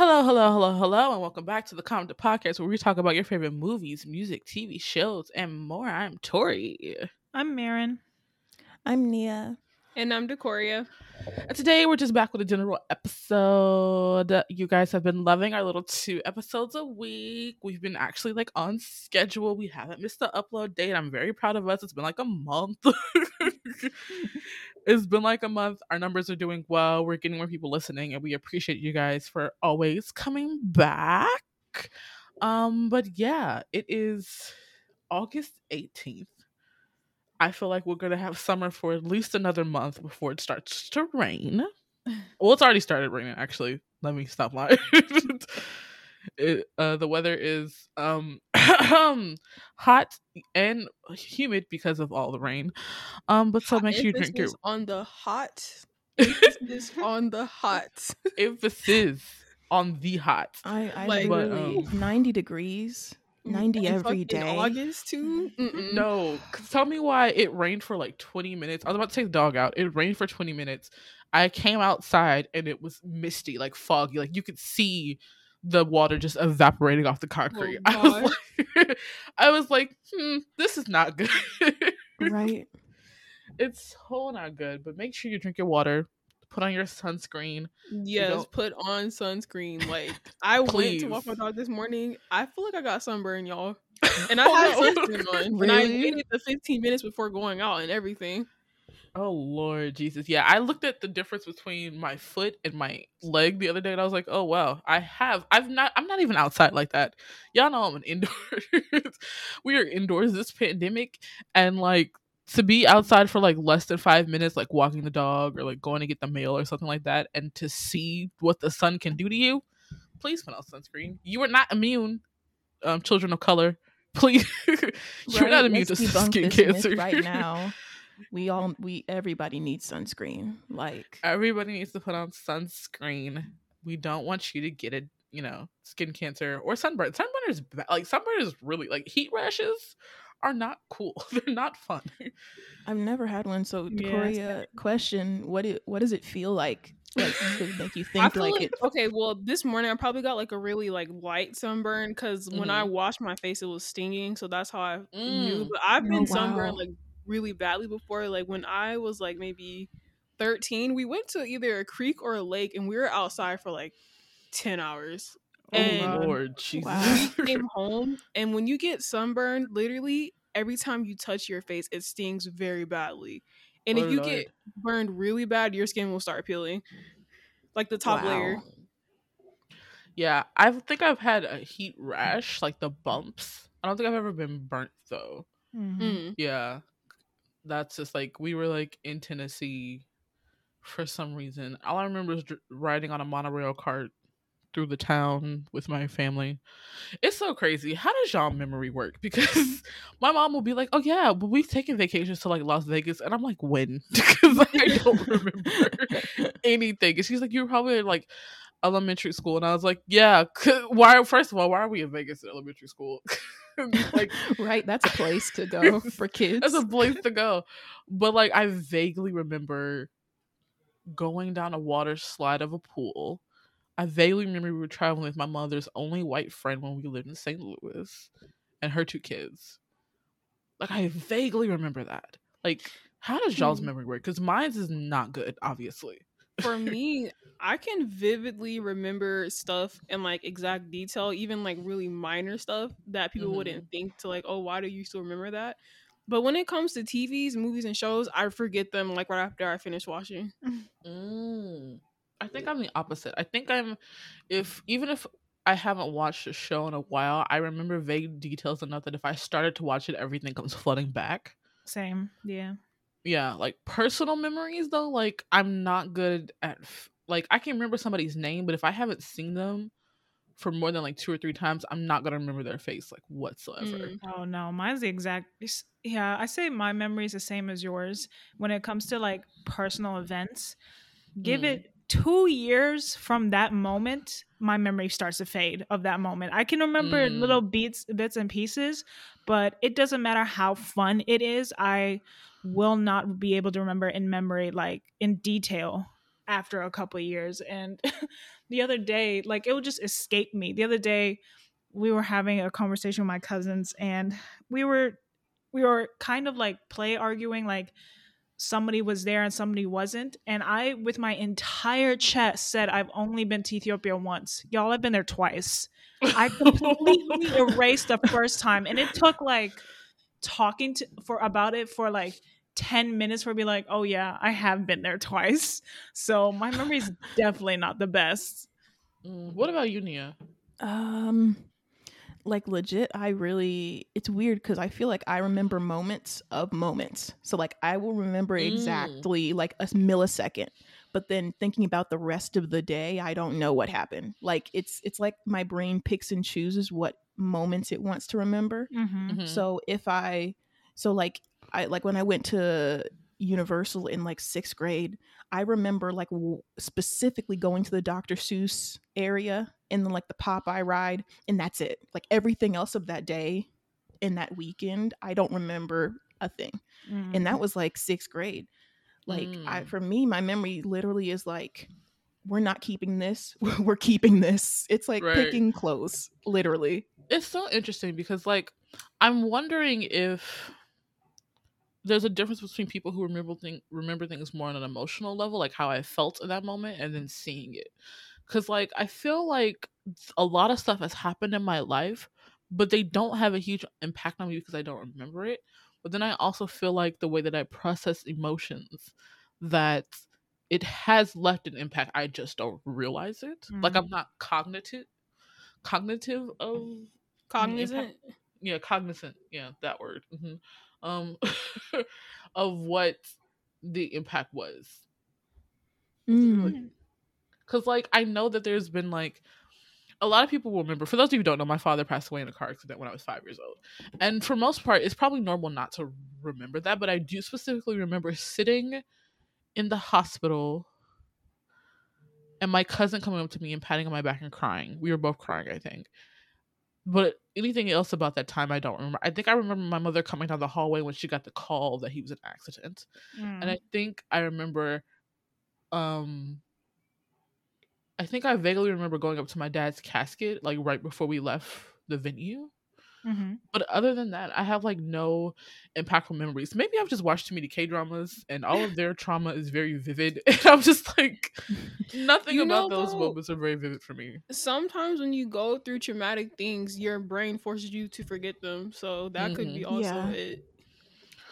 Hello, hello, hello, hello, and welcome back to the Comment Podcast where we talk about your favorite movies, music, TV shows, and more. I'm Tori. I'm Marin. I'm Nia. And I'm Decoria. And today we're just back with a general episode. You guys have been loving our little two episodes a week. We've been actually like on schedule. We haven't missed the upload date. I'm very proud of us. It's been like a month. it's been like a month. Our numbers are doing well. We're getting more people listening, and we appreciate you guys for always coming back. Um, but yeah, it is August 18th. I feel like we're gonna have summer for at least another month before it starts to rain. Well, it's already started raining. Actually, let me stop lying. it, uh, the weather is um hot and humid because of all the rain. Um, but so Hot make sure you drink your on the hot. Emphasis on the hot. emphasis on the hot. I, I Like- But, um, 90 degrees, 90 And every. August too. Mm-mm. No, 'cause tell me why it rained for like 20 minutes. I was about to take the dog out. It rained for 20 minutes. I came outside and it was misty, like foggy. Like you could see the water just evaporating off the concrete. Oh, I was like, I was like, hmm, this is not good. Right. it's so not good. But make sure you drink your water. Put on your sunscreen. Yes, put on sunscreen. Like I went to walk my dog this morning. I feel like I got sunburn, y'all. And I Oh, had sunscreen on. And I Really? waited the 15 minutes before going out and everything. Oh Lord Jesus. Yeah, I looked at the difference between my foot and my leg the other day and I was like, "Oh wow, I have I've not I'm not even outside like that." Y'all know I'm an indoor. we are indoors this pandemic and like to be outside for like less than 5 minutes like walking the dog or like going to get the mail or something like that and to see what the sun can do to you, please put on sunscreen. You are not immune um children of color. Please you're Right? not immune to skin cancer right now. We all, we, everybody needs sunscreen. Like, Everybody needs to put on sunscreen. We don't want you to get a, you know, skin cancer or sunburn. Sunburn is like sunburn is really like heat rashes are not cool. They're not fun. I've never had one. So, Yeah, Decoria, question: What it, what does it feel like? Like, make you think like, like, it? okay, well, this morning I probably got like a really like light sunburn because when I Mhm. washed my face, it was stinging. So that's how I Mm. knew. But I've been Oh, sunburned like really badly before. Like when I was like maybe 13, we went to either a creek or a lake and we were outside for like 10 hours. Oh And Lord, Jesus. Wow. we came home and when you get sunburned, literally every time you touch your face, it stings very badly. And Oh, if you Lord. get burned really bad, your skin will start peeling. Like the top layer. Yeah, I think I've had a heat rash, like the bumps. I don't think I've ever been burnt though. Mhm. Mm. Yeah. That's just like we were like in Tennessee for some reason. All I remember is dr- riding on a monorail cart through the town with my family. It's so crazy. How does y'all memory work? Because my mom will be like, "Oh yeah, but we've taken vacations to like Las Vegas," and I'm like, "When?" Because I don't remember anything. And she's like, "You were probably in like elementary school," and I was like, "Yeah." Why? First of all, why are we in Vegas in elementary school? like right? That's a place to go for kids. that's a place to go. But like I vaguely remember going down a water slide of a pool. I vaguely remember we were traveling with my mother's only white friend when we lived in St. Louis and her two kids. Like I vaguely remember that. Like how does y'all's Hmm. memory work? Because mine's is not good, obviously. For me, I can vividly remember stuff in like exact detail, even like really minor stuff that people Mhm. wouldn't think to like, oh, why do you still remember that? But when it comes to TVs, movies, and shows, I forget them like right after I finish watching. Mm. I think I'm the opposite. I think I'm if even if I haven't watched a show in a while, I remember vague details enough that if I started to watch it, everything comes flooding back. Same. Yeah. Yeah, like personal memories though, like I'm not good at f- like I can remember somebody's name, but if I haven't seen them for more than like two or three times, I'm not gonna remember their face like whatsoever. Mm. Oh no, mine's the exact. Yeah, I say my memory is the same as yours when it comes to like personal events. Give Mm. it two years from that moment, my memory starts to fade of that moment. I can remember Mm. little beats, bits and pieces, but it doesn't matter how fun it is. I will not be able to remember in memory, like in detail, after a couple of years. And the other day, like it would just escape me. The other day, we were having a conversation with my cousins, and we were we were kind of like play arguing, like somebody was there and somebody wasn't. And I, with my entire chest, said, I've only been to Ethiopia once. Y'all have been there twice. I completely erased the first time. And it took like talking to for about it for like 10 minutes for me like, oh yeah, I have been there twice. So my memory is definitely not the best. Mm, what about you, Nia? Um, like legit, I really it's weird because I feel like I remember moments of moments. So like I will remember Mm. exactly like a millisecond, but then thinking about the rest of the day, I don't know what happened. Like it's it's like my brain picks and chooses what moments it wants to remember. Mm-hmm. Mhm. So if I, so like I like when I went to Universal in like sixth grade, I remember like w- specifically going to the Dr. Seuss area and then like the Popeye ride, and that's it. Like everything else of that day and that weekend, I don't remember a thing. Mm-hmm. And that was like sixth grade. Like I, Mm. for me, my memory literally is like. We're not keeping this. We're keeping this. It's like Right. picking clothes, literally. it's so interesting because like i'm wondering if there's a difference between people who remember thing remember things more on an emotional level like how i felt in that moment and then seeing it. Because like i feel like a lot of stuff has happened in my life but they don't have a huge impact on me because i don't remember it. But then i also feel like the way that i process emotions that it has left an impact i just don't realize it. Like Mhm. i'm not cognitive cognitive of Cognizant. yeah cognizant. Yeah that word. Hmm um of what the impact was. Mm. because like i know that there's been like a lot of people will remember for those of you who don't know my father passed away in a car accident when i was five years old. And for most part it's probably normal not to remember that but i do specifically remember sitting in the hospital and my cousin coming up to me and patting on my back and crying. We were both crying i think but anything else about that time i don't remember i think i remember my mother coming down the hallway when she got the call that he was in an accident Mm. and I think I remember um I think I vaguely remember going up to my dad's casket like right before we left the venue. Mhm. But other than that, I have like no impactful memories. Maybe I've just watched too many K dramas and all of their trauma is very vivid. And I'm just like nothing You about know, those though- moments are very vivid for me. Sometimes when you go through traumatic things, your brain forces you to forget them. So that could be also Yeah. it.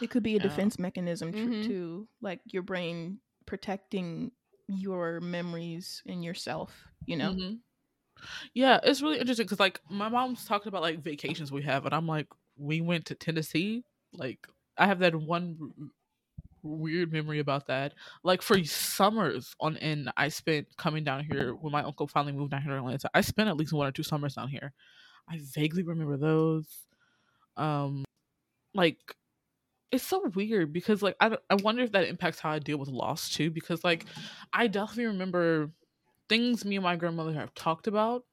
It could be a Yeah. defense mechanism tr- Mhm. too, like your brain protecting your memories and yourself. You know, Mhm. Yeah, it's really interesting because like my mom's talking about like vacations we have, and I'm like, we went to Tennessee. Like I have that one r- weird memory about that. Like for summers on end, I spent coming down here when my uncle finally moved down here to Atlanta. I spent at least one or two summers down here. I vaguely remember those. Um, like it's so weird because like I, I wonder if that impacts how I deal with loss too because like I definitely remember things me and my grandmother have talked about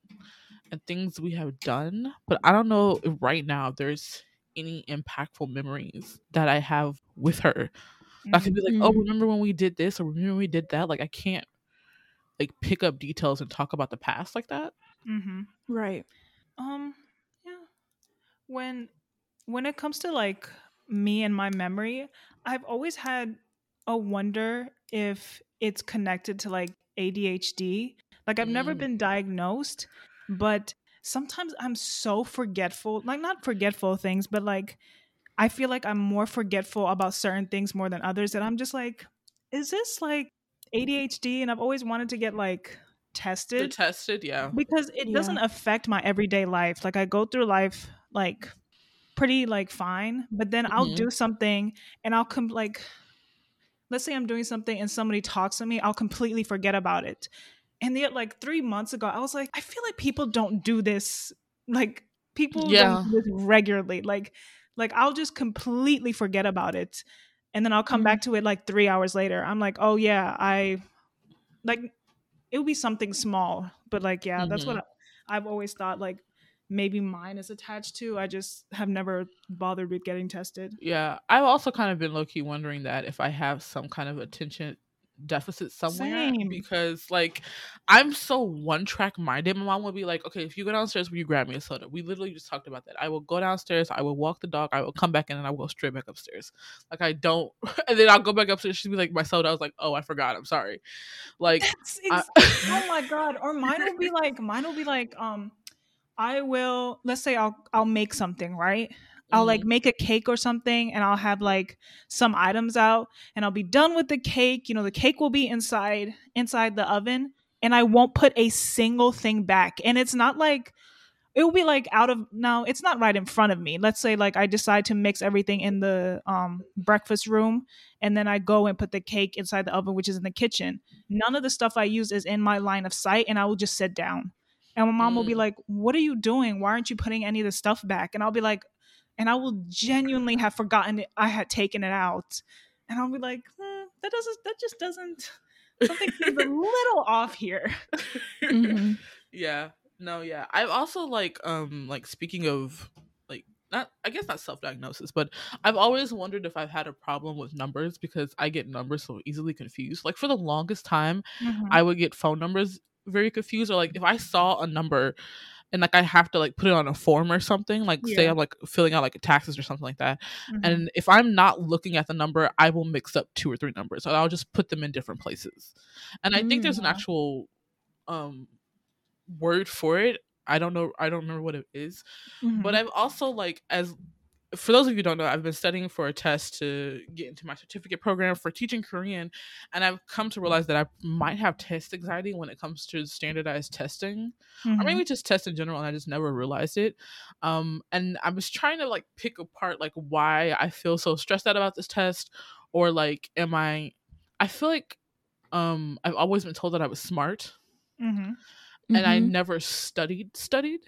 and things we have done but I don't know if right now there's any impactful memories that I have with her I can be like oh Mhm. remember when we did this or remember when we did that like I can't like pick up details and talk about the past like that Mm-hmm. right? Um, yeah. When when it comes to like me and my memory, I've always had a wonder if it's connected to like ADHD. Like I've never Mm. been diagnosed, but sometimes I'm so forgetful. Like not forgetful of things, but like I feel like I'm more forgetful about certain things more than others that I'm just like is this like ADHD and I've always wanted to get like tested They're tested yeah because it Yeah. doesn't affect my everyday life like i go through life like pretty like fine but then i'll Mhm. do something and i'll come like let's say i'm doing something and somebody talks to me i'll completely forget about it. And yet like three months ago i was like i feel like people don't do this like people Yeah. do this regularly. Like like i'll just completely forget about it. And then i'll come Mhm. back to it like three hours later. I'm like oh yeah i like it would be something small. But like yeah that's what I, i've always thought like maybe mine is attached to i just have never bothered with getting tested Yeah, I've also kind of been low key wondering that if I have some kind of attention deficit somewhere Same. because like I'm so one track minded. My mom would be like, "Okay, if you go downstairs, will you grab me a soda?" We literally just talked about that. I will go downstairs, I will walk the dog, I will come back in, and I will go straight back upstairs. Like I don't, and then I'll go back upstairs. She'd be like, "My soda." I was like, "Oh, I forgot. I'm sorry." Like, That's I- oh my god. Or mine will be like mine will be like um I will let's say I'll I'll make something, right? I'll like Mhm. make a cake or something and I'll have like some items out and I'll be done with the cake. You know, the cake will be inside inside the oven and I won't put a single thing back. And it's not like it will be like out of no, it's not right in front of me. Let's say like I decide to mix everything in the um breakfast room and then I go and put the cake inside the oven, which is in the kitchen. None of the stuff I use is in my line of sight, and I will just sit down. And my mom will be Mm. like, "What are you doing? Why aren't you putting any of the stuff back?" And I'll be like, and I will genuinely have forgotten it. I had taken it out, and I'll be like, hmm, "That doesn't. That just doesn't. Something seems a little off here." Mhm. yeah no yeah i've also like um like speaking of like not i guess not self-diagnosis but i've always wondered if i've had a problem with numbers because i get numbers so easily confused like for the longest time Mhm. i would get phone numbers very confused or like if i saw a number and like i have to like put it on a form or something like say i'm like filling out like taxes or something like that Mhm. and if i'm not looking at the number i will mix up two or three numbers so i'll just put them in different places and i think there's an Mm. actual um word for it i don't know i don't remember what it is Mhm. but i've also like as for those of you who don't know i've been studying for a test to get into my certificate program for teaching korean and i've come to realize that i might have test anxiety when it comes to standardized testing or Mhm. maybe just test in general and i just never realized it um and i was trying to like pick apart like why i feel so stressed out about this test or like am i i feel like um i've always been told that i was smart Mhm. and i Mhm. never studied studied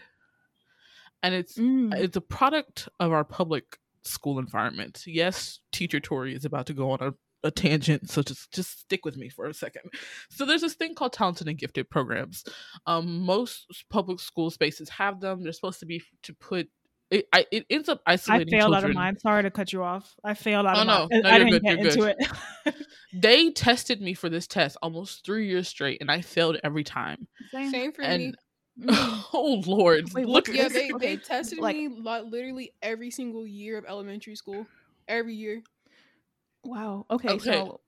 and it's Mm. it's a product of our public school environment yes teacher tori is about to go on a, a tangent so just just stick with me for a second so there's this thing called talented and gifted programs um most public school spaces have them they're supposed to be to put it, I, it ends up isolating. I isolating failed out of mine. Sorry to cut you off. I failed out Oh, of no. mine. No, I didn't good, get you're into it. they tested me for this test almost three years straight and i failed every time Same. Same for me. and Mm. oh lord Wait, look Yeah, they, they tested like- me li- literally every single year of elementary school. Every year. Wow. Okay. Okay. So.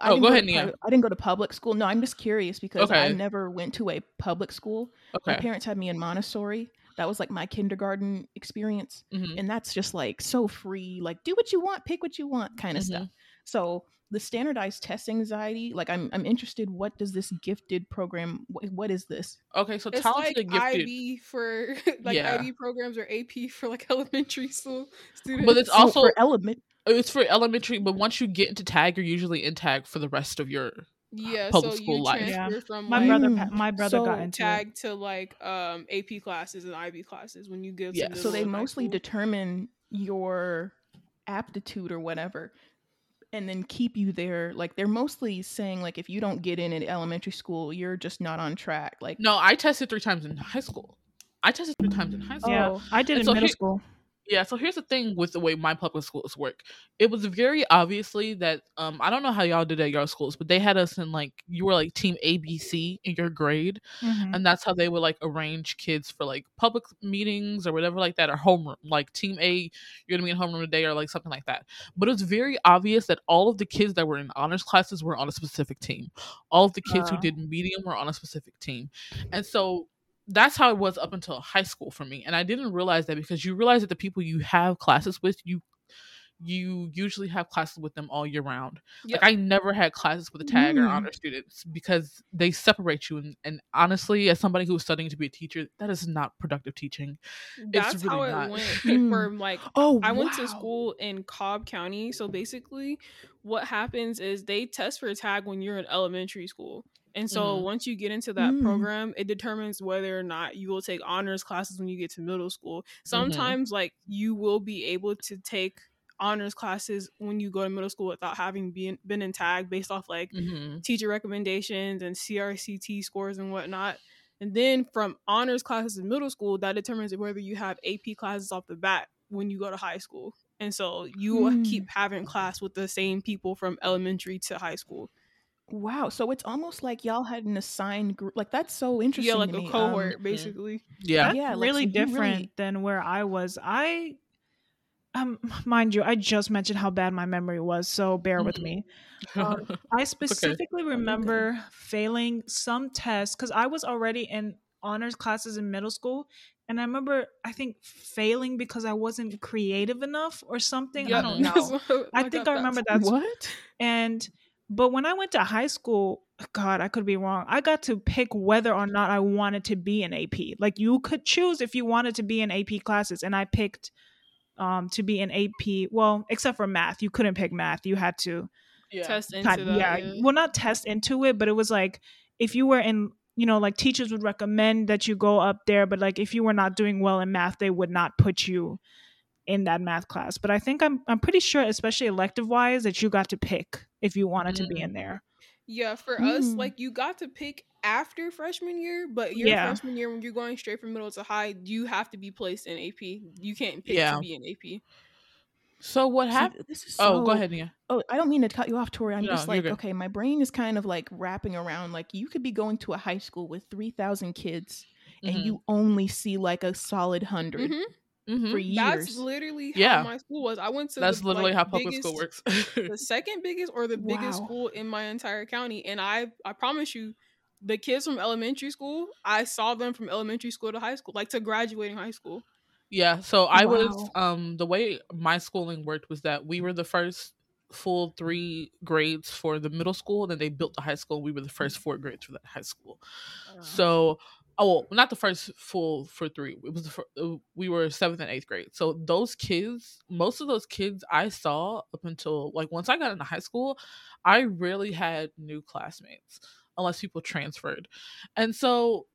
I Oh, didn't go to ahead, Nia. I didn't go to public school. No, I'm just curious because I never went to a public school. Okay. My parents had me in Montessori. That was like my kindergarten experience. Mhm. and that's just like so free like do what you want pick what you want kind of Mhm. stuff so the standardized test anxiety like i'm i'm interested what does this gifted program wh- what is this okay so It's talented like and gifted IB for like Yeah. IB programs or AP for like elementary school students. But it's So also for element it's for elementary, but once you get into tag, you're usually in tag for the rest of your. yeah, public so school you life. Yeah. from My like, brother, Mm. my brother got So into it. tag to like um AP classes and IB classes when you go to Yeah. middle so they mostly school. determine your aptitude or whatever and then keep you there like they're mostly saying like if you don't get in at elementary school you're just not on track like No, I tested three times in high school. I tested three times in high school. Yeah, Oh. I did And in so middle he- school. Yeah, so here's the thing with the way my public schools work. It was very obviously that um I don't know how y'all did at your schools, but they had us in like you were like team ABC in your grade, Mhm. and that's how they would like arrange kids for like public meetings or whatever like that or homeroom. Like team A, you're gonna be in homeroom today or like something like that. But it was very obvious that all of the kids that were in honors classes were on a specific team. All of the kids who Oh. did medium were on a specific team, and so that's how it was up until high school for me and i didn't realize that because you realize that the people you have classes with you you usually have classes with them all year round Yep. like i never had classes with a tag or Mm. honor students because they separate you and, and honestly as somebody who's studying to be a teacher that is not productive teaching That's really how it not. went for like oh I went to school in Cobb County. So basically, what happens is they test for a tag when you're in elementary school. And so Mhm. once you get into that Mm. program, it determines whether or not you will take honors classes when you get to middle school. Sometimes, like, you will be able to take honors classes when you go to middle school without having been, been in tag based off like mm-hmm. teacher recommendations and CRCT scores and whatnot. And then from honors classes in middle school, that determines whether you have AP classes off the bat when you go to high school. And so you will Hmm. keep having class with the same people from elementary to high school. Wow. So it's almost like y'all had an assigned group. Like that's so interesting. Yeah, like to a me. Um, cohort, basically. Yeah. That's Yeah, like, really so you really- different than where I was. I um mind you, I just mentioned how bad my memory was, so bear with Mhm. me. Um, I specifically remember failing some tests because I was already in honors classes in middle school. And I remember, I think, failing because I wasn't creative enough or something. I don't know. that's what I think I that. remember that's what? and but when I went to high school, God, I could be wrong. I got to pick whether or not I wanted to be in AP. Like you could choose if you wanted to be in AP classes, and I picked um to be in AP. Well, except for math, you couldn't pick math. You had to yeah. Test into kind that. yeah, yeah. well not test into it, but it was like if you were in you know like teachers would recommend that you go up there, but like if you were not doing well in math, they would not put you in that math class. But I think I'm I'm pretty sure, especially elective wise, that you got to pick if you wanted to be Mm. in there. Yeah, for us, Mm. like you got to pick after freshman year, but your Yeah. freshman year when you're going straight from middle to high, you have to be placed in AP. You can't pick Yeah. to be in AP. So what happened? This is Oh, go ahead, Nia. Oh, I don't mean to cut you off, Tori. I'm No, just like, okay, my brain is kind of like wrapping around. Like, you could be going to a high school with 3,000 kids and Mhm. you only see like a solid 100 Mhm. Mhm. for That's years. literally how Yeah. my school was. I went to That's the, literally like, how public school works. the second biggest or the biggest Wow. school in my entire county, and I I promise you, the kids from elementary school, I saw them from elementary school to high school, like to graduating high school. Yeah, so I was um the way my schooling worked was that we were the first full three grades for the middle school, and then they built the high school. We were the first four grades for that high school. So, oh, well, not the first full for three. It was the fir- uh, we were seventh and eighth grade. So those kids, most of those kids I saw up until like once I got into high school, I really had new classmates unless people transferred, and so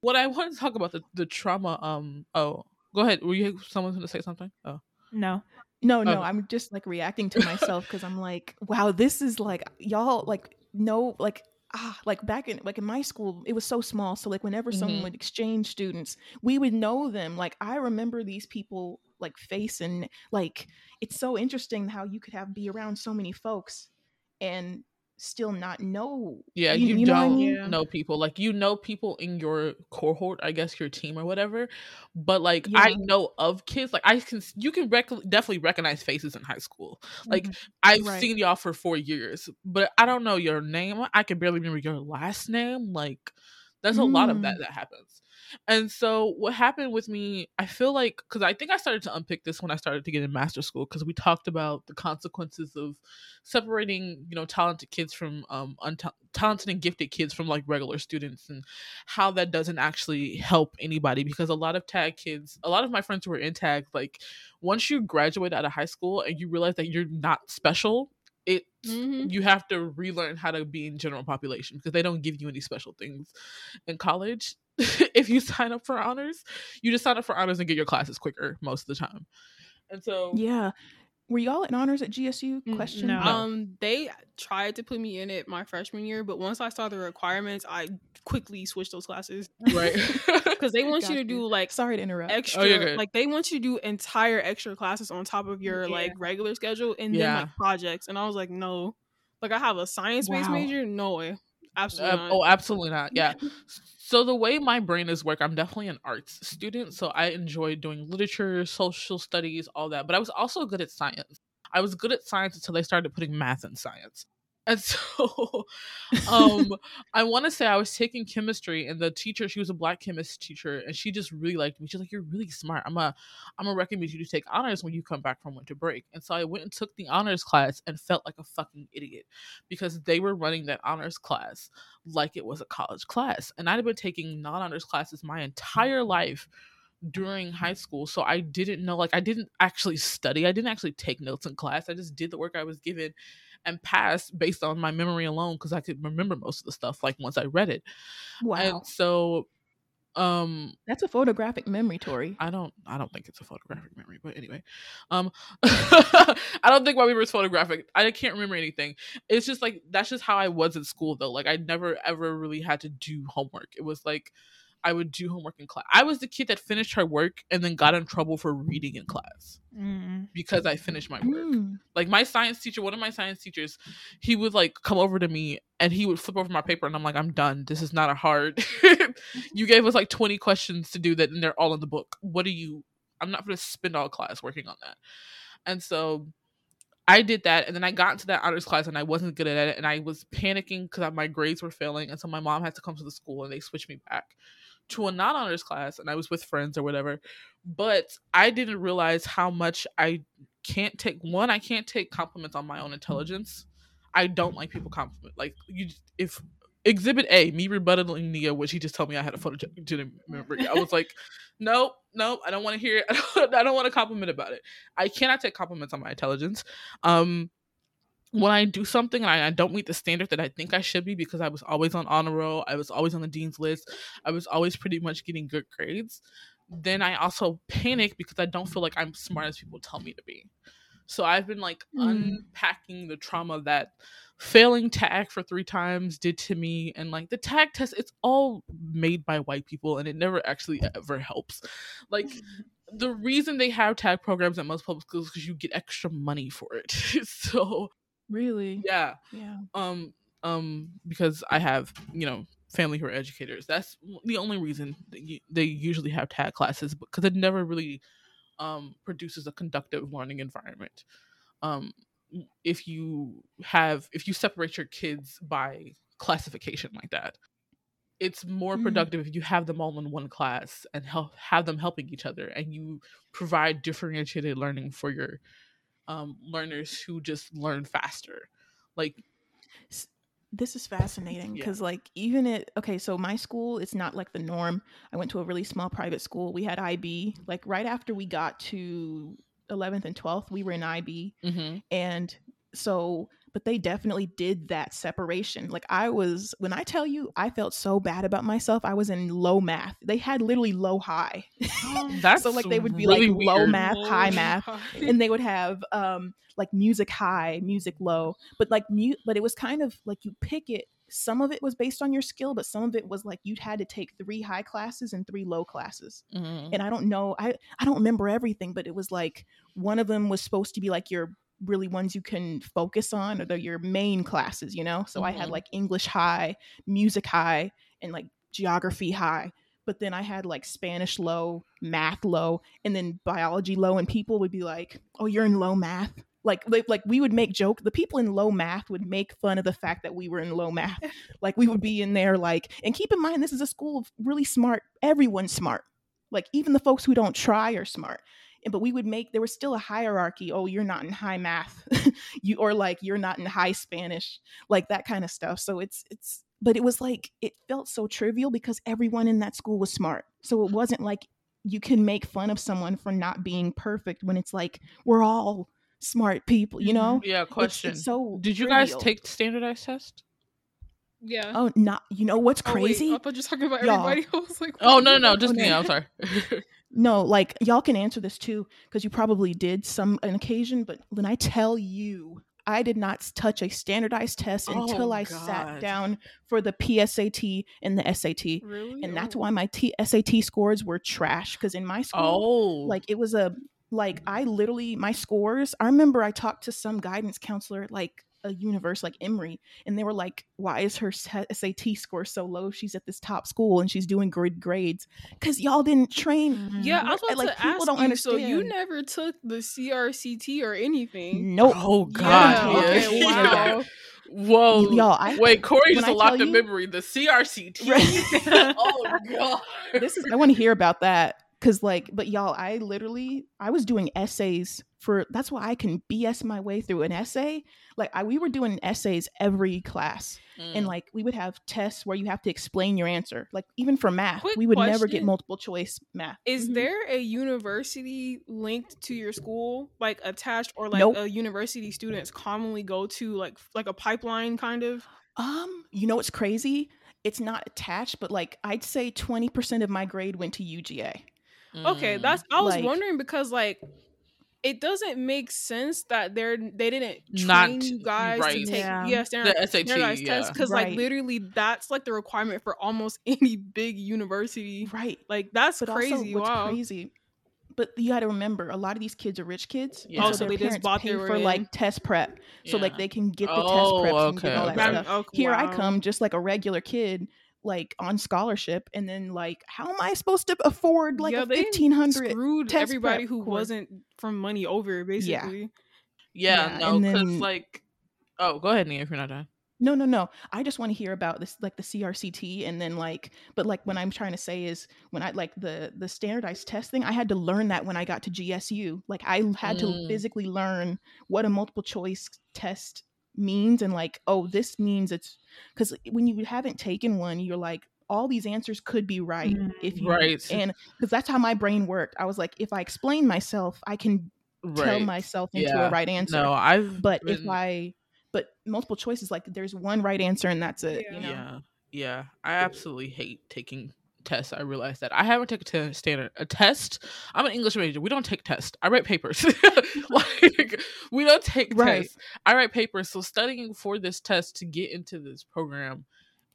what I wanted to talk about the the trauma. Um, oh, go ahead. Were you someone going to say something? Oh, No. No, no, Okay. I'm just like reacting to myself because I'm like, wow, this is like y'all like no like ah like back in like in my school it was so small so like whenever someone Mhm. would exchange students we would know them like I remember these people like face and like it's so interesting how you could have be around so many folks and still not know yeah. You- You, you know I don't mean? Know people like you know people in your cohort, I guess your team or whatever. But like I know of kids like I can you can rec- definitely recognize faces in high school. Like Mhm. I've Right. seen y'all for four years, but I don't know your name. I can barely remember your last name. Like, there's a lot of that Mm. that happens. And so, what happened with me, I feel like, because I think I started to unpick this when I started to get in master school, because we talked about the consequences of separating, you know, talented kids from um unta- talented and gifted kids from like regular students, and how that doesn't actually help anybody. Because a lot of tag kids, a lot of my friends who were in tag, like once you graduate out of high school and you realize that you're not special, it Mhm. you have to relearn how to be in general population because they don't give you any special things in college. if you sign up for honors, you just sign up for honors and get your classes quicker most of the time. And so yeah were y'all in honors at GSU Mm, question no. Um, they tried to put me in it my freshman year, but once I saw the requirements, I quickly switched those classes right. because they want you to do like sorry to interrupt extra Oh, you're good. like they want you to do entire extra classes on top of your Yeah. like regular schedule and then like projects and i was like no like i have a science based Wow. major no way absolutely Uh, not. oh, absolutely not. Yeah. So the way my brain is work, I'm definitely an arts student. So I enjoy doing literature, social studies, all that. But I was also good at science. I was good at science until they started putting math in science. And so um I want to say I was taking chemistry and the teacher, she was a black chemist teacher, and she just really liked me. She's like, You're really smart. I'm a I'm gonna recommend you to take honors when you come back from winter break. And so I went and took the honors class and felt like a fucking idiot because they were running that honors class like it was a college class. And I'd been taking non-honors classes my entire life during high school. So I didn't know like I didn't actually study. I didn't actually take notes in class. I just did the work I was given and passed based on my memory alone because I could remember most of the stuff like once I read it. wow And so um that's a photographic memory Tori I don't I don't think it's a photographic memory, but anyway. Um I don't think my memory is photographic. I can't remember anything. It's just like that's just how I was in school though. Like I never ever really had to do homework. It was like I would do homework in class. I was the kid that finished her work and then got in trouble for reading in class Mm. because I finished my work. Mm. Like my science teacher, one of my science teachers, he would like come over to me and he would flip over my paper and I'm like, I'm done. This is not a hard. you gave us like 20 questions to do that and they're all in the book. What are you? I'm not going to spend all class working on that. And so I did that and then I got into that honors class and I wasn't good at it and I was panicking because my grades were failing and so my mom had to come to the school and they switched me back to a non-honors class and I was with friends or whatever. But I didn't realize how much I can't take one, I can't take compliments on my own intelligence. I don't like people compliment. Like you if exhibit A, me rebuttaling Nia, which he just told me I had a photogenic memory. I was like, nope, nope, I don't want to hear it. I don't, I don't want to compliment about it. I cannot take compliments on my intelligence. Um when I do something and I, I don't meet the standard that I think I should be because I was always on honor roll, I was always on the dean's list, I was always pretty much getting good grades, then I also panic because I don't feel like I'm smart as people tell me to be. So I've been like Mm. unpacking the trauma that failing tag for three times did to me and like the tag test it's all made by white people and it never actually ever helps like the reason they have tag programs at most public schools is because you get extra money for it so Really? yeah Yeah. um um because i have you know family who are educators that's the only reason that you, they usually have tag classes because it never really um produces a conductive learning environment um if you have if you separate your kids by classification like that it's more Mhm. productive if you have them all in one class and help have them helping each other and you provide differentiated learning for your um, learners who just learn faster like this is fascinating Yeah. because like even it okay so my school it's not like the norm i went to a really small private school we had ib like right after we got to 11th and 12th we were in ib mhm. and so but they definitely did that separation. Like i was when i tell you i felt so bad about myself i was in low math. They had literally low high. That's so like they would be really like low weird. math high math and they would have um like music high music low. But like mute but it was kind of like you pick it some of it was based on your skill but some of it was like you had to take three high classes and three low classes Mhm. and i don't know i i don't remember everything but it was like one of them was supposed to be like your really ones you can focus on or they're your main classes you know so i had Mhm. like english high music high and like geography high but then i had like spanish low math low and then biology low and people would be like oh you're in low math like like, we would make joke the people in low math would make fun of the fact that we were in low math. Like we would be in there like and keep in mind this is a school of really smart everyone's smart. Like even the folks who don't try are smart. And- but we would make there was still a hierarchy oh you're not in high math. You or like you're not in high spanish. Like that kind of stuff. So it's it's but it was like it felt so trivial because everyone in that school was smart. So it mm-hmm. wasn't like you can make fun of someone for not being perfect when it's like we're all smart people you mm-hmm. know yeah question it's so did you guys trivial. take standardized test Yeah. oh not you know what's Oh, wait, crazy I thought you were talking about Y'all. everybody. I was like, oh no no no just no. me i'm sorry No, like y'all can answer this too because you probably did some an occasion, but when I tell you, I did not touch a standardized test until Oh, I God. sat down for the PSAT and the SAT. Really? And that's Oh. why my T- SAT scores were trash because in my school, oh like it was a like I literally my scores. I remember I talked to some guidance counselor at, like a universe like Emory, and they were like, "Why is her SAT score so low? She's at this top school and she's doing good grades because y'all didn't train." Yeah, I was Like, about like, to people ask don't you. So you never took the CRCT or anything? Nope. oh Yeah, god okay, wow. whoa Y'all, I wait corey when just I unlocked tell memory the crct Right. oh god this is I want to hear about that because like, but y'all, I literally I was doing essays for that's why I can BS my way through an essay. Like I, we were doing essays every class, and Mm. like we would have tests where you have to explain your answer. Like even for math, Quick we would never get multiple choice math. Is Mhm. there a university linked to your school, like attached, or like Nope. a university students commonly go to, like like a pipeline kind of? Um, you know what's crazy? It's not attached, but like I'd say twenty percent of my grade went to UGA. Okay, Mm. that's I was Like- wondering because like it doesn't make sense that they're they didn't train Not- you guys right. to take Yeah. yeah, standard, The SAT, standardized yeah. tests because like literally that's like the requirement for almost any big university. right. Like that's But crazy. also, what's wow. crazy? But you got to remember, a lot of these kids are rich kids. and Yeah. Oh, so so their they just parents bought pay for way like test prep, so like they can get the Oh, test preps and get all that okay. stuff. Oh, Here I come, just like a regular kid, like on scholarship, and then like, how am I supposed to afford like Yeah, a fifteen hundred? Screwed test everybody prep who course. wasn't from money over basically. Yeah, Yeah, no, and because then- like, oh, go ahead, Nia, if you're not done. No, no, no. I just want to hear about this, like the CRCT, and then like, but like what I'm trying to say is when I like the the standardized test thing I had to learn that when I got to GSU. Like I had to Mm. physically learn what a multiple choice test means, and like, oh, this means it's because when you haven't taken one, you're like, all these answers could be right Mm, if you Right. and because that's how my brain worked. I was like, if I explain myself, I can tell myself into Yeah. a right answer. No, I've but been, if I but multiple choices like there's one right answer and that's it. Yeah. You know. yeah, yeah, I absolutely hate taking tests. I realized that I haven't taken a standard a test. I'm an English major. We don't take tests. I write papers. like we don't take Right. tests. I write papers. So studying for this test to get into this program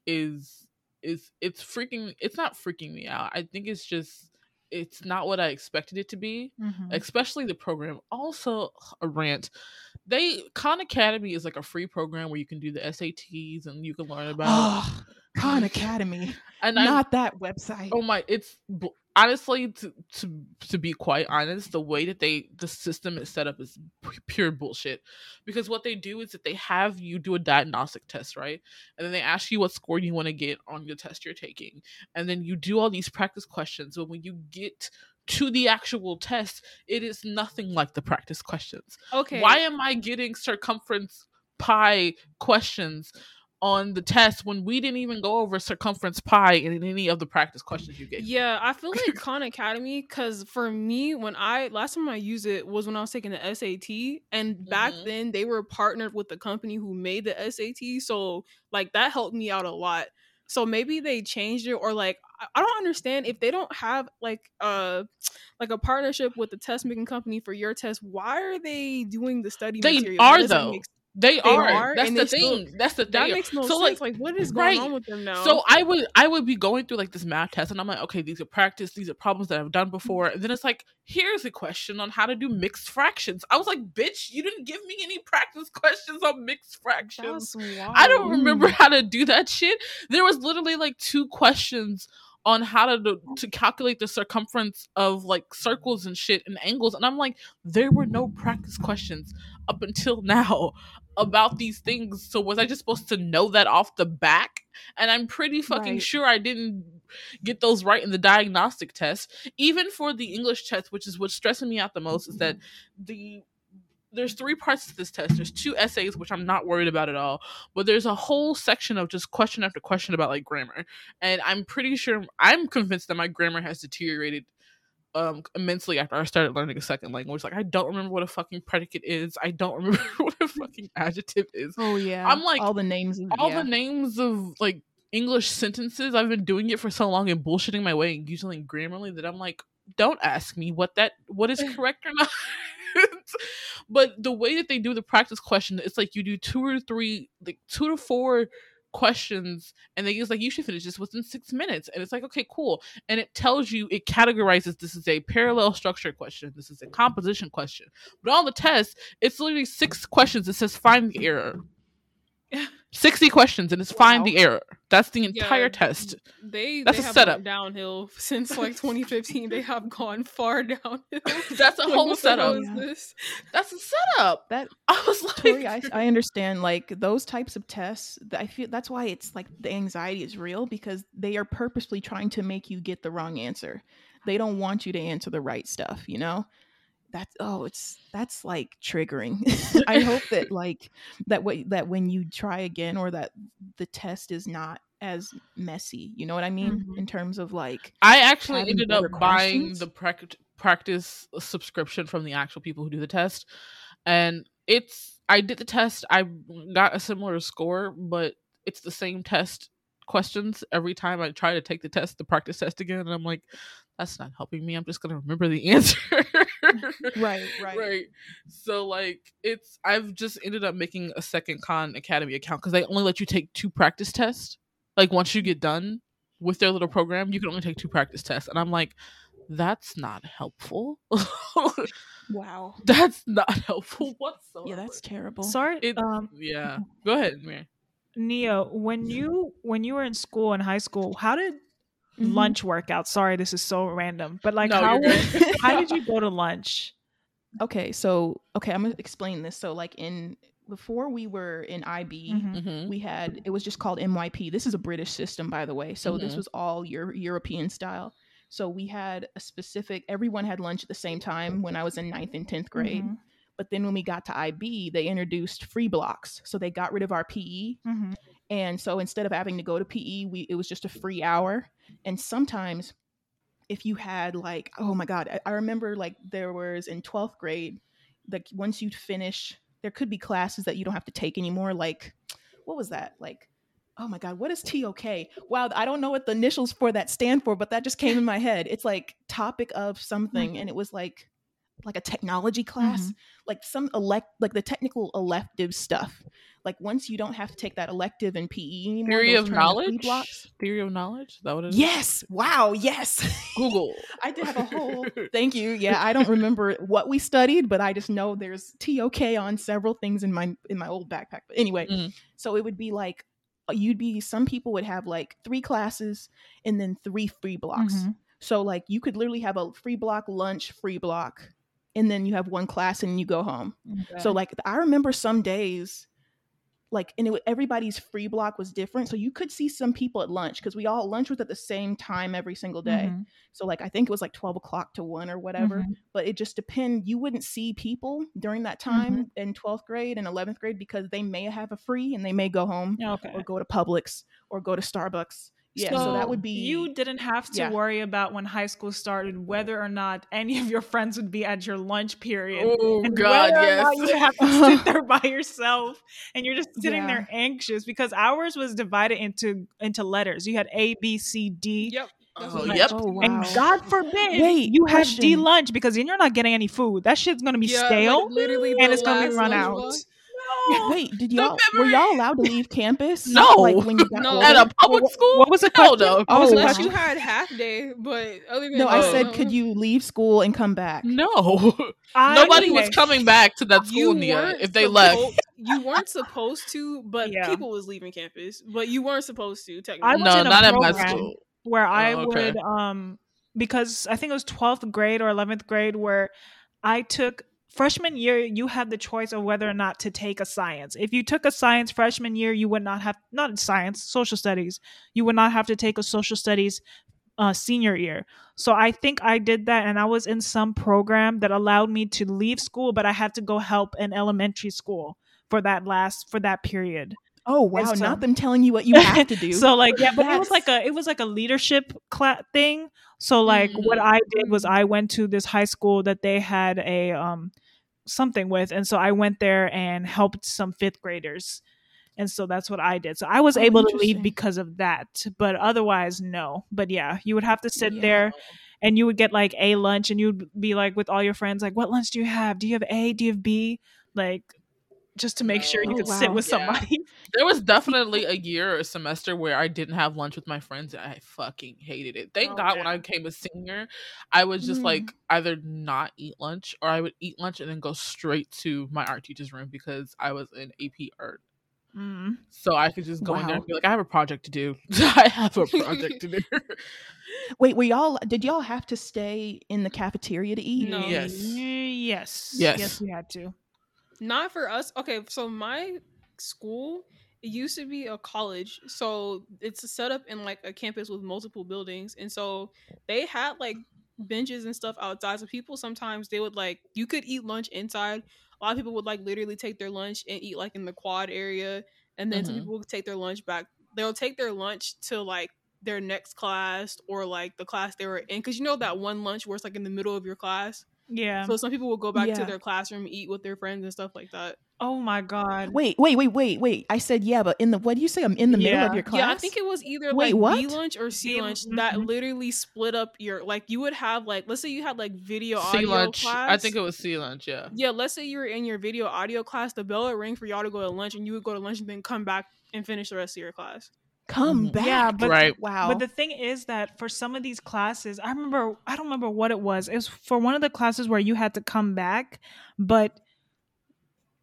is is it's freaking. It's not freaking me out. I think it's just it's not what I expected it to be Mhm. especially the program. Also, a rant. They Khan Academy is like a free program where you can do the SATs and you can learn about. Khan Academy. and I, Not that website. oh my, it's honestly to to to be quite honest, the way that they the system is set up is pure bullshit. Because what they do is that they have you do a diagnostic test, right? And then they ask you what score you want to get on the test you're taking, and then you do all these practice questions. But when you get to the actual test, it is nothing like the practice questions. Okay. Why am I getting circumference pi questions on the test when we didn't even go over circumference pi in any of the practice questions you gave? Yeah, I feel like Khan Academy because for me, when I last time I used it was when I was taking the SAT, and back Mhm. then they were partnered with the company who made the SAT, so like that helped me out a lot. So maybe they changed it, or like I- don't understand if they don't have like uh like a partnership with the test making company for your test. Why are they doing the study? They material? Are, though. Make- They, are. are, That's the they still- thing. That's the thing. that makes no so sense. like Like, what is going right. on with them now? So I would I would be going through like this math test and I'm like, okay, these are practice, these are problems that I've done before. And then it's like, here's a question on how to do mixed fractions. I was like, bitch, you didn't give me any practice questions on mixed fractions. I don't remember how to do that shit. There was literally like two questions on how to do, to calculate the circumference of like circles and shit and angles and I'm like there were no practice questions up until now about these things so was I just supposed to know that off the back and I'm pretty fucking Right. sure I didn't get those right in the diagnostic test even for the English test which is what's stressing me out the most is that mm-hmm. the there's three parts to this test. There's two essays, which I'm not worried about at all, but there's a whole section of just question after question about like grammar. And I'm pretty sure I'm convinced that my grammar has deteriorated um immensely after I started learning a second language. Like I don't remember what a fucking predicate is. I don't remember what a fucking adjective is. Oh yeah. I'm like, all the names. Of, All yeah. the names of like English sentences, I've been doing it for so long and bullshitting my way and using Grammarly that I'm like, don't ask me what that what is correct or not. but the way that they do the practice question, it's like you do two or three, like two to four questions, and they use like you should finish this within six minutes, and it's like okay, cool, and it tells you it categorizes this is a parallel structure question, this is a composition question, but on the test, it's literally six questions. It says find the error. 60 questions and it's find the error. That's the entire Yeah, test. They That's they a have setup. gone downhill since like 2015. they have gone far downhill. That's a Like, whole what the hell setup. is Yeah. this? That's a setup. That I was like, Tori, I, I understand like those types of tests. I feel that's why it's like the anxiety is real because they are purposely trying to make you get the wrong answer. They don't want you to answer the right stuff. You know. That's oh, it's that's like triggering. I hope that like that way that when you try again or that the test is not as messy. You know what I mean Mhm. in terms of like I actually ended up buying the prac- practice subscription from the actual people who do the test, and it's I did the test. I got a similar score, but it's the same test questions every time I try to take the test, the practice test again, and I'm like, that's not helping me. I'm just gonna remember the answer. Right, right. right. So like it's I've just ended up making a second Khan Academy account because they only let you take two practice tests. Like once you get done with their little program, you can only take two practice tests. And I'm like, that's not helpful. Wow. that's not helpful whatsoever. Yeah, that's terrible. Sorry, It- um, yeah. Go ahead, Mary. Neo, when you when you were in school in high school, how did Mhm. lunch workout. Sorry, this is so random, but like No, how how did you go to lunch? Okay, so okay, I'm gonna explain this. So like in before we were in IB, Mhm. Mhm. we had it was just called MYP. This is a British system, by the way. So this Mhm. was all Euro- European style. So we had a specific. Everyone had lunch at the same time when I was in ninth and tenth grade. Mhm. But then when we got to IB, they introduced free blocks. So they got rid of our PE, Mhm. And so instead of having to go to PE, we it was just a free hour. And sometimes, if you had like, oh my god, I, I remember like there was in twelfth grade, like once you'd finish, there could be classes that you don't have to take anymore. Like, what was that? Like, oh my god, what is TOK? Wow, I don't know what the initials for that stand for, but that just came in my head. It's like topic of oh something, and it was like like a technology class like some elect like the technical elective stuff like once you don't have to take that elective in pe anymore Theory of turn into free knowledge. blocks Theory of knowledge. Is that what it is? yes wow yes Google. i did have a whole thank you yeah i don't remember what we studied but i just know there's tok on several things in my in my old backpack but anyway Mhm. so it would be like uh, you'd be some people would have like three classes and then three free blocks Mhm. so like you could literally have a free block lunch free block and then you have one class and you go home so like I remember some days, like and it, everybody's free block was different. So you could see some people at lunch because we all lunch was at the same time every single day. Mhm. So like I think it was like twelve o'clock to one or whatever. Mhm. But it just depend. You wouldn't see people during that Mm-hmm. time in twelfth grade and eleventh grade because they may have a free and they may go home Okay. or go to Publix or go to Starbucks. Yeah, so, that would be you didn't have to yeah. worry about when high school started whether or not any of your friends would be at your lunch period. Oh and God, whether or yes. you have to sit there by yourself and you're just sitting Yeah. there anxious because ours was divided into into letters. You had A, B, C, D. Yep. Oh, yep. Oh, wow. And God forbid Wait, you have D lunch because then you're not getting any food. That shit's gonna be Yeah, like, stale literally and it's gonna be run out. box. Wait, did y'all were y'all allowed to leave campus? No. like when you got No. older? At a public What- school? what was the Hell question? no. What was the Oh, Unless question? you had half day, but other than No, I said, no. could you leave school and come back? No. I- Nobody was coming back to that school, You Nia, if they left. You weren't supposed to, but Yeah. people was leaving campus. But you weren't supposed to I technically. was No, in a not at my school. where I Oh, okay. would um because I think it was 12th grade or 11th grade where I took freshman year you had the choice of whether or not to take a science. If you took a science freshman year you would not have not science, social studies. You would not have to take a social studies uh senior year. So I think I did that and I was in some program that allowed me to leave school but I had to go help in elementary school for that last for that period. Oh wow, so- not them telling you what you have to do. So like yeah, but it was like a it was like a leadership cla- thing. So like what I did was I went to this high school that they had a um something with, and so I went there and helped some fifth graders, and so that's what I did. So I was Oh, able to leave because of that, but otherwise no. But yeah, you would have to sit Yeah. there. And you would get like a lunch, and you'd be like with all your friends, like, "What lunch do you have? Do you have A? Do you have B?" Like, just to make sure you No. could Oh, sit wow. with Yeah. somebody. There was definitely a year or a semester where I didn't have lunch with my friends and I fucking hated it. Thank Oh, God when. I became a senior, I was just Mm. like either not eat lunch or I would eat lunch and then go straight to my art teacher's room because I was in AP art. Mm. So I could just go in there and be like, I have a project to do. I have a project to do. Wait, were y'all did y'all have to stay in the cafeteria to eat? No. Yes. Yes. Yes. Yes, we had to. Not for us. Okay, so my school it used to be a college, so it's set up in like a campus with multiple buildings, and so they had like benches and stuff outside. So people sometimes they would like you could eat lunch inside. A lot of people would like literally take their lunch and eat like in the quad area, and then some Mhm. people would take their lunch back. They'll take their lunch to like their next class or like the class they were in, because you know that one lunch where it's like in the middle of your class. Yeah. So some people will go back to their classroom, eat with their friends and stuff like that. Oh my god. Wait, wait, wait, wait, wait. I said yeah, but in the what do you say? I'm in the middle of your class. Yeah, I think it was either Wait, like what? B lunch or C B- lunch that mhm. literally split up your like you would have like let's say you had like video C audio lunch. class. I think it was C lunch. Yeah. Yeah, let's say you were in your video audio class, the bell would ring for y'all to go to lunch, and you would go to lunch and then come back and finish the rest of your class. Come Mhm. back. Yeah, but Right. wow. But the thing is that for some of these classes, I remember I don't remember what it was. It was for one of the classes where you had to come back, but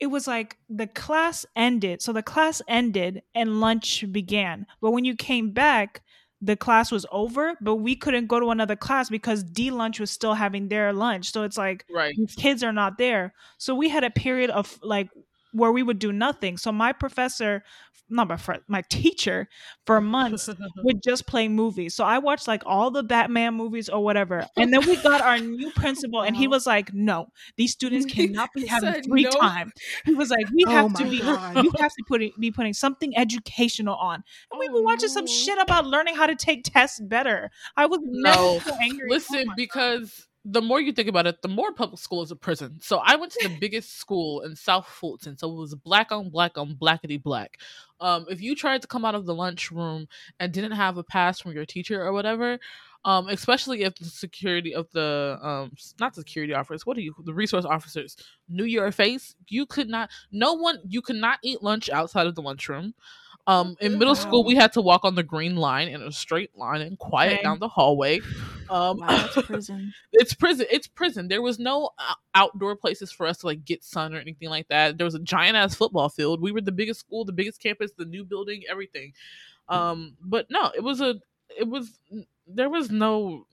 it was like the class ended. So the class ended and lunch began. But when you came back, the class was over, but we couldn't go to another class because D lunch was still having their lunch. So it's like Right. these kids are not there. So we had a period of like where we would do nothing. So my professor, not my friend, my teacher for months would just play movies. So I watched like all the Batman movies or whatever. And then we got our new principal and he was like, "No, these students cannot be having free no. time." He was like, "We Oh have to be you have to put be putting something educational on." And we Oh, were watching some oh. shit about learning how to take tests better. I was No. so angry. Oh Listen, my because the more you think about it, the more public school is a prison. So I went to the biggest school in South Fulton. So it was black on black on blackety black. Um, if you tried to come out of the lunchroom and didn't have a pass from your teacher or whatever, um, especially if the security of the um not security officers, what are you the resource officers knew your face, you could not no one you could not eat lunch outside of the lunchroom. Um, in middle school, we had to walk on the green line in a straight line and quiet Same. down the hallway. Um, wow, that's prison. it's prison. It's prison. There was no uh, outdoor places for us to like get sun or anything like that. There was a giant ass football field. We were the biggest school, the biggest campus, the new building, everything. Um, but no, it was a. It was there was no.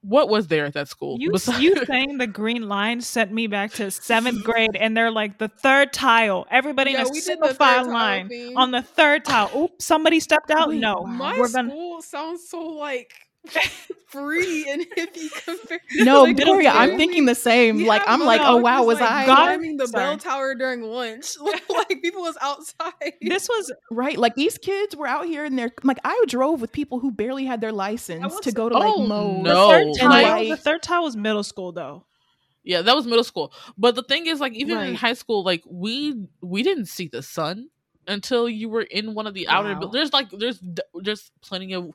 What was there at that school? You besides- you saying the green line sent me back to seventh grade, and they're like the third tile. Everybody Yeah, in a single file line thing. on the third tile. Oops, somebody stepped out. Wait, no. My we're gonna. school sounds so like free and hippie compared. No, like, Victoria, I'm thinking the same. we like I'm like, oh wow, was like, I God- climbing the Sorry. bell tower during lunch? like people was outside. This was right? Like these kids were out here and they're like I drove with people who barely had their license was- to go to like Oh, Moe's. no. the third And, tile. like- the third tile was middle school though. Yeah, that was middle school. But the thing is, like, even in high school, like we we didn't see the sun until you were in one of the outer. Wow. buil- There's like there's d- there's plenty of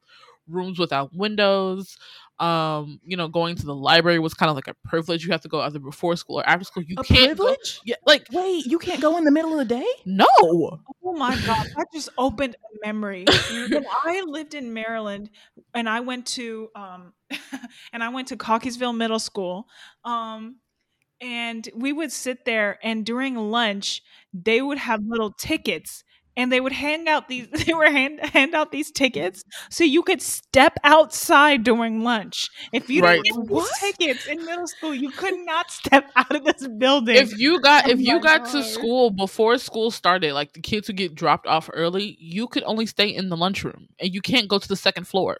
rooms without windows. Um, you know, going to the library was kind of like a privilege. You have to go either before school or after school. You A can't go- privilege? Yeah, like Wait, you can't go in the middle of the day? no. Oh my god, that just opened a memory. when I lived in Maryland and I went to um and I went to Cockeysville Middle School. Um and we would sit there and during lunch they would have little tickets and they would hand out these they were hand, hand out these tickets so you could step outside during lunch if you Right. didn't get What? these tickets in middle school you could not step out of this building If you got Oh if you my got to school before school started, like the kids who get dropped off early, you could only stay in the lunchroom and you can't go to the second floor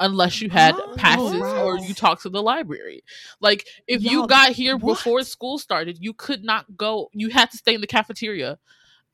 unless you had Oh, passes or you talked to the library. Like if you Y'all, got here what? before school started, you could not go. You had to stay in the cafeteria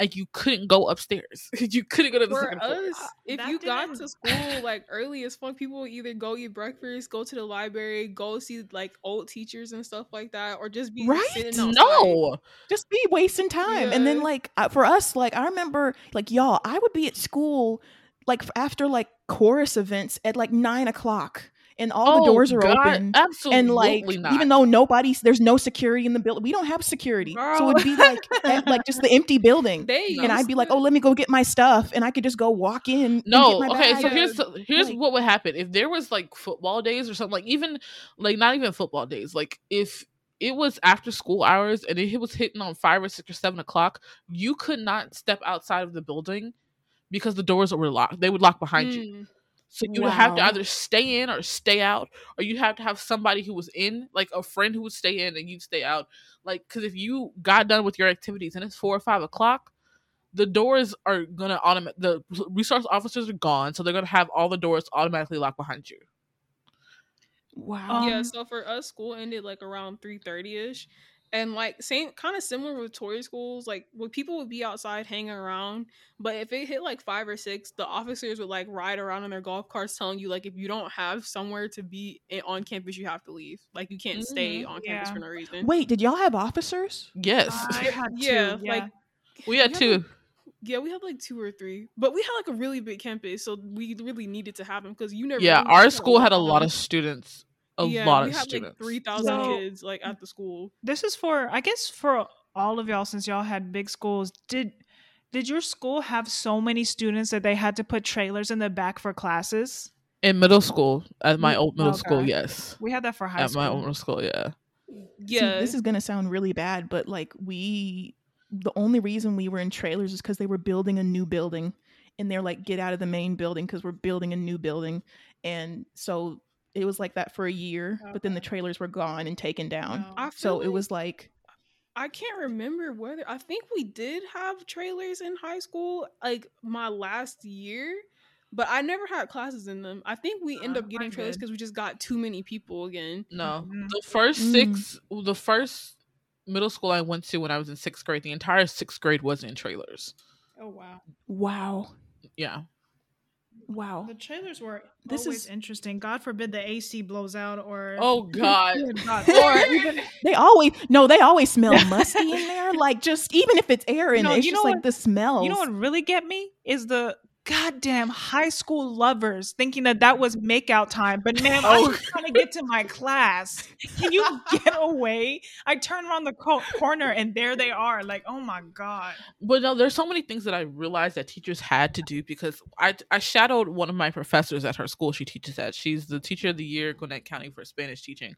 and you couldn't go upstairs. you couldn't go to the For second floor. us, if you got to school like early as fuck, people would either go eat breakfast, go to the library, go see like old teachers and stuff like that, or just be Right? sitting. No. just be wasting time and then like uh, for us like i remember like y'all i would be at school like after like chorus events at like nine o'clock and all the Oh, doors are God, open Absolutely and like not. even though nobody's there's no security in the building we don't have security so it'd be like at, like just the empty building They and i'd be like oh let me go get my stuff and i could just go walk in and No, get my okay. bag. So here's here's Like- what would happen if there was like football days or something. Like even like not even football days. Like if it was after school hours and it was hitting on five or six or seven o'clock, you could not step outside of the building because the doors were locked. They would lock behind you. Mm. So you would have to either stay in or stay out, or you have to have somebody who was in, like a friend who would stay in and you'd stay out. Like, because if you got done with your activities and it's four or five o'clock, the doors are gonna automatic. The resource officers are gone, so they're gonna have all the doors automatically locked behind you. wow yeah, Um, so for us, school ended like around three thirty ish, And like same kind of similar with Tory schools, like when people would be outside hanging around, but if it hit like five or six, the officers would like ride around in their golf carts telling you like if you don't have somewhere to be on campus, you have to leave. Like you can't stay mm-hmm. on campus for no reason. Wait, did y'all have officers? Yes, I had two. Yeah, Yeah, like- we had Yeah, two. Yeah, we had like two or three, but we had like a really big campus, so we really needed to have them because you never. Yeah, knew our school had a lot of students. A yeah, lot we of had students. like three thousand So- kids like at the school. this is for I guess for all of y'all since y'all had big schools. Did did your school have so many students that they had to put trailers in the back for classes? In middle school, at my Mm, old middle school, yes. We had that for high At school. At my old middle school, yeah. See, Yeah, this is gonna sound really bad, but like we, the only reason we were in trailers is because they were building a new building, and they're like, get out of the main building because we're building a new building, and so it was like that for a year. But then the trailers were gone and taken down, Oh. I feel so it was like, I can't remember whether I think we did have trailers in high school, like my last year, but I never had classes in them. I think we end Uh, up getting mine trailers because we just got too many people again. No, Mhm. the first Mm. six, the first middle school I went to when I was in sixth grade, the entire sixth grade was in trailers. Oh wow. wow, Yeah, wow. The trailers were This always is- interesting. God forbid the AC blows out or Oh God. God. Or or even They always no, they always smell musty in there. Like just even if it's air in No, it, it's you just know like what- the smell. You know what really get me is the goddamn high school lovers thinking that that was makeout time. But ma'am, Oh. I'm trying to get to my class. Can you get away? I turn around the co- corner and there they are. Like, oh my god. but no, there's so many things that I realized that teachers had to do because I I shadowed one of my professors at her school. She teaches at. She's the teacher of the year, Gwinnett County for Spanish teaching,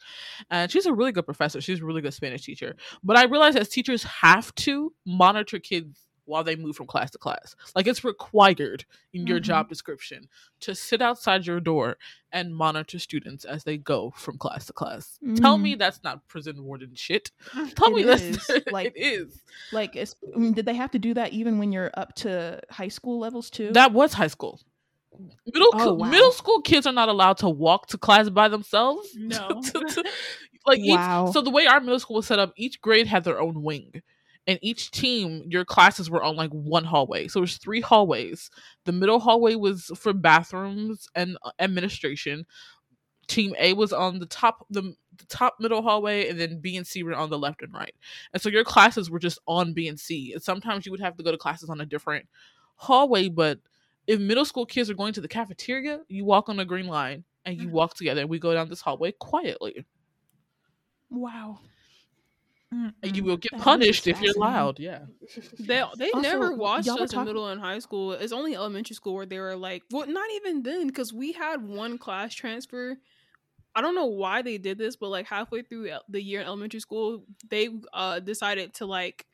and she's a really good professor. She's a really good Spanish teacher. But I realized that teachers have to monitor kids while they move from class to class. Like it's required in your Mhm. job description to sit outside your door and monitor students as they go from class to class. Tell me that's not prison warden shit. Tell It me that's is. Like- it is. like it's, I mean, did they have to do that even when you're up to high school levels too? That was high school. Middle Oh, wow. middle school kids are not allowed to walk to class by themselves. No. like Wow. each, so the way our middle school was set up, each grade had their own wing. And each team, your classes were on like one hallway. So there's three hallways. The middle hallway was for bathrooms and uh, administration. Team A was on the top the, the top middle hallway, and then B and C were on the left and right. And so your classes were just on B and C. And sometimes you would have to go to classes on a different hallway. But if middle school kids are going to the cafeteria, you walk on the green line and you walk together. And we go down this hallway quietly. wow. And you will get That is punished if you're loud. Yeah. They they Also, never watched y'all us in middle and high school. It's only elementary school where they were like, well, not even then, because we had one class transfer. I don't know why they did this, but like halfway through the year in elementary school, they uh decided to like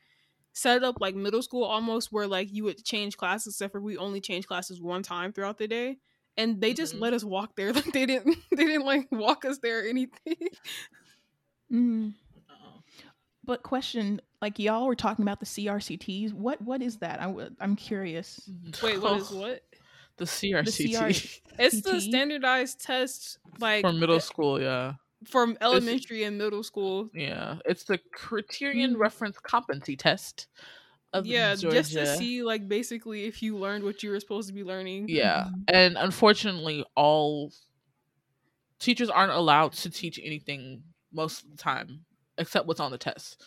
set up like middle school almost where like you would change classes, except for we only change classes one time throughout the day. And they just Mhm. let us walk there. Like they didn't they didn't like walk us there or anything. Mm. But question, like y'all were talking about the CRCTs. What what is that? I w- I'm curious. Wait, what is what? The CRCT CR It's the standardized test like for middle uh, school. Yeah. from elementary and middle school. Yeah. It's the Criterion Mm. Reference Competency Test of Yeah, Georgia. just to see like basically if you learned what you were supposed to be learning. Yeah. Mm-hmm. And unfortunately, all teachers aren't allowed to teach anything most of the time except what's on the test.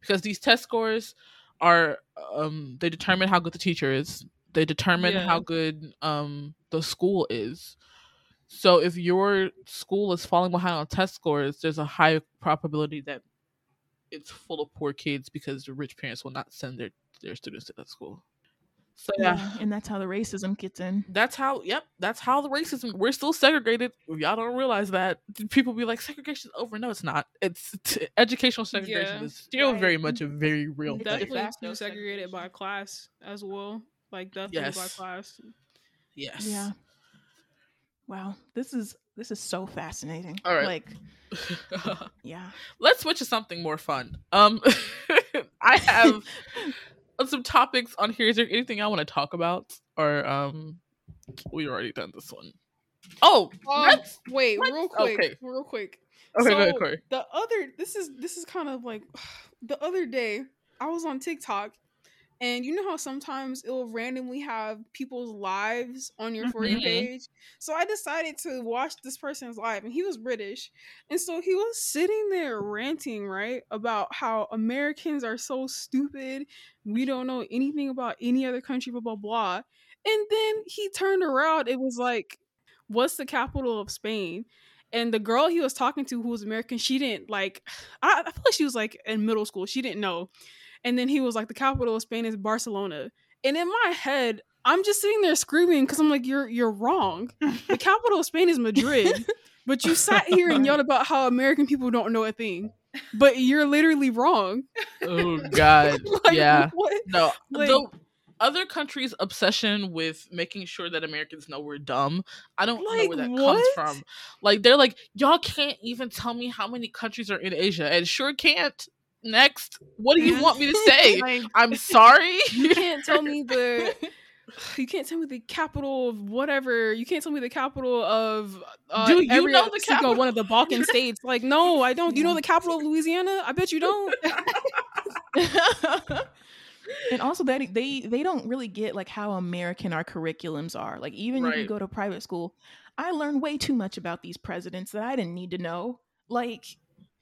Because these test scores are um they determine how good the teacher is. They determine Yeah. how good um the school is. So if your school is falling behind on test scores, there's a high probability that it's full of poor kids because the rich parents will not send their their students to that school. So yeah, Yeah, and that's how the racism gets in. that's how. Yep, that's how the racism. We're still segregated. Y'all don't realize that, people be like, segregation's over. No, it's not. It's t- educational segregation Yeah. is still Right. very much a very real It's thing. Definitely facto segregated by class as well. Like definitely by class. Yes. Yeah. Wow, this is this is so fascinating. All right. Like, yeah. Let's switch to something more fun. Um, I have some topics on here. Is there anything I want to talk about, or um, we already done this one? Oh, Um, let's- wait, let's- real quick, okay. real quick. okay, go ahead, the other, this is this is kind of like the other day I was on TikTok, and you know how sometimes it will randomly have people's lives on your for you Mhm. page. So I decided to watch this person's live, and he was British, and so he was sitting there ranting right about how Americans are so stupid. We don't know anything about any other country, blah blah blah. And then he turned around. It was like, "What's the capital of Spain?" And the girl he was talking to, who was American, she didn't like. I, I feel like she was like in middle school. She didn't know. And then he was like, "The capital of Spain is Barcelona." And in my head, I'm just sitting there screaming because I'm like, "You're you're wrong. The capital of Spain is Madrid." But you sat here and yelled about how American people don't know a thing. But you're literally wrong. Oh God, Like, yeah. What? No, Like- the other countries' obsession with making sure that Americans know we're dumb. I don't know where that comes from. Like they're like, y'all can't even tell me how many countries are in Asia, and sure can't. Next, what do you want me to say? Like, I'm sorry. You can't tell me the you can't tell me the capital of whatever. You can't tell me the capital of uh, Do you every know the single capital? one of the Balkan states. Like, no, I don't. You know the capital of Louisiana? I bet you don't. and also that they they don't really get like how American our curriculums are. Like even if you go to private school, I learned way too much about these presidents that I didn't need to know. Like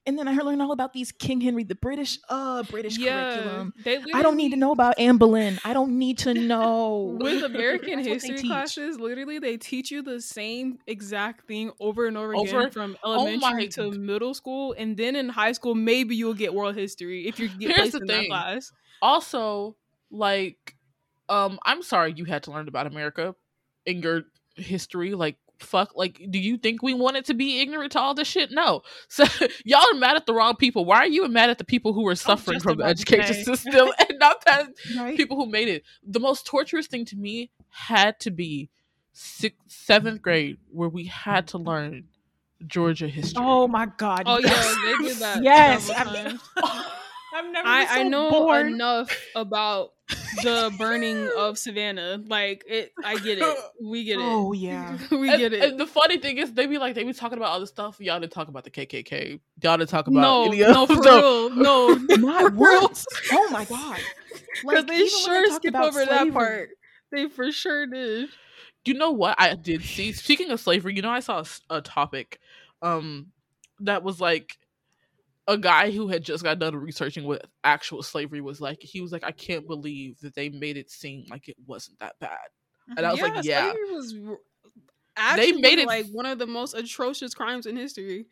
and then I learned all about these King Henry, the British uh British curriculum. they I don't need to know about Anne Boleyn. I don't need to know. With American That's what they history classes, literally they teach you the same exact thing over and over, Over- again from oh elementary my to g- middle school, and then in high school maybe you'll get world history if you get Here's placed the in thing. that class. also, like, um, I'm sorry you had to learn about America in your history. Like, fuck. Like, do you think we wanted to be ignorant to all this shit? No. So y'all are mad at the wrong people. Why are you mad at the people who are suffering from the education say. system and not that right? people who made it? The most torturous thing to me had to be sixth, seventh grade, where we had to learn Georgia history. oh my god. Oh yes. yeah, they did that. Yes, several I mean- I've never I, so I know bored. enough about the burning of Savannah. Like it, I get it. We get it. Oh yeah. we and, get it. and the funny thing is, they be like, they be talking about all this stuff. Y'all didn't talk about the KKK. Y'all didn't talk about no, any of no, for no. real, no. Not real. once. Oh my god. Because they sure talk skip about over that part. They for sure did. You know what I did see? Speaking of slavery, you know I saw a topic, um, that was like a guy who had just got done researching what actual slavery was like. He was like, I can't believe that they made it seem like it wasn't that bad. And I was like, yeah. slavery was r- actually made it- like one of the most atrocious crimes in history.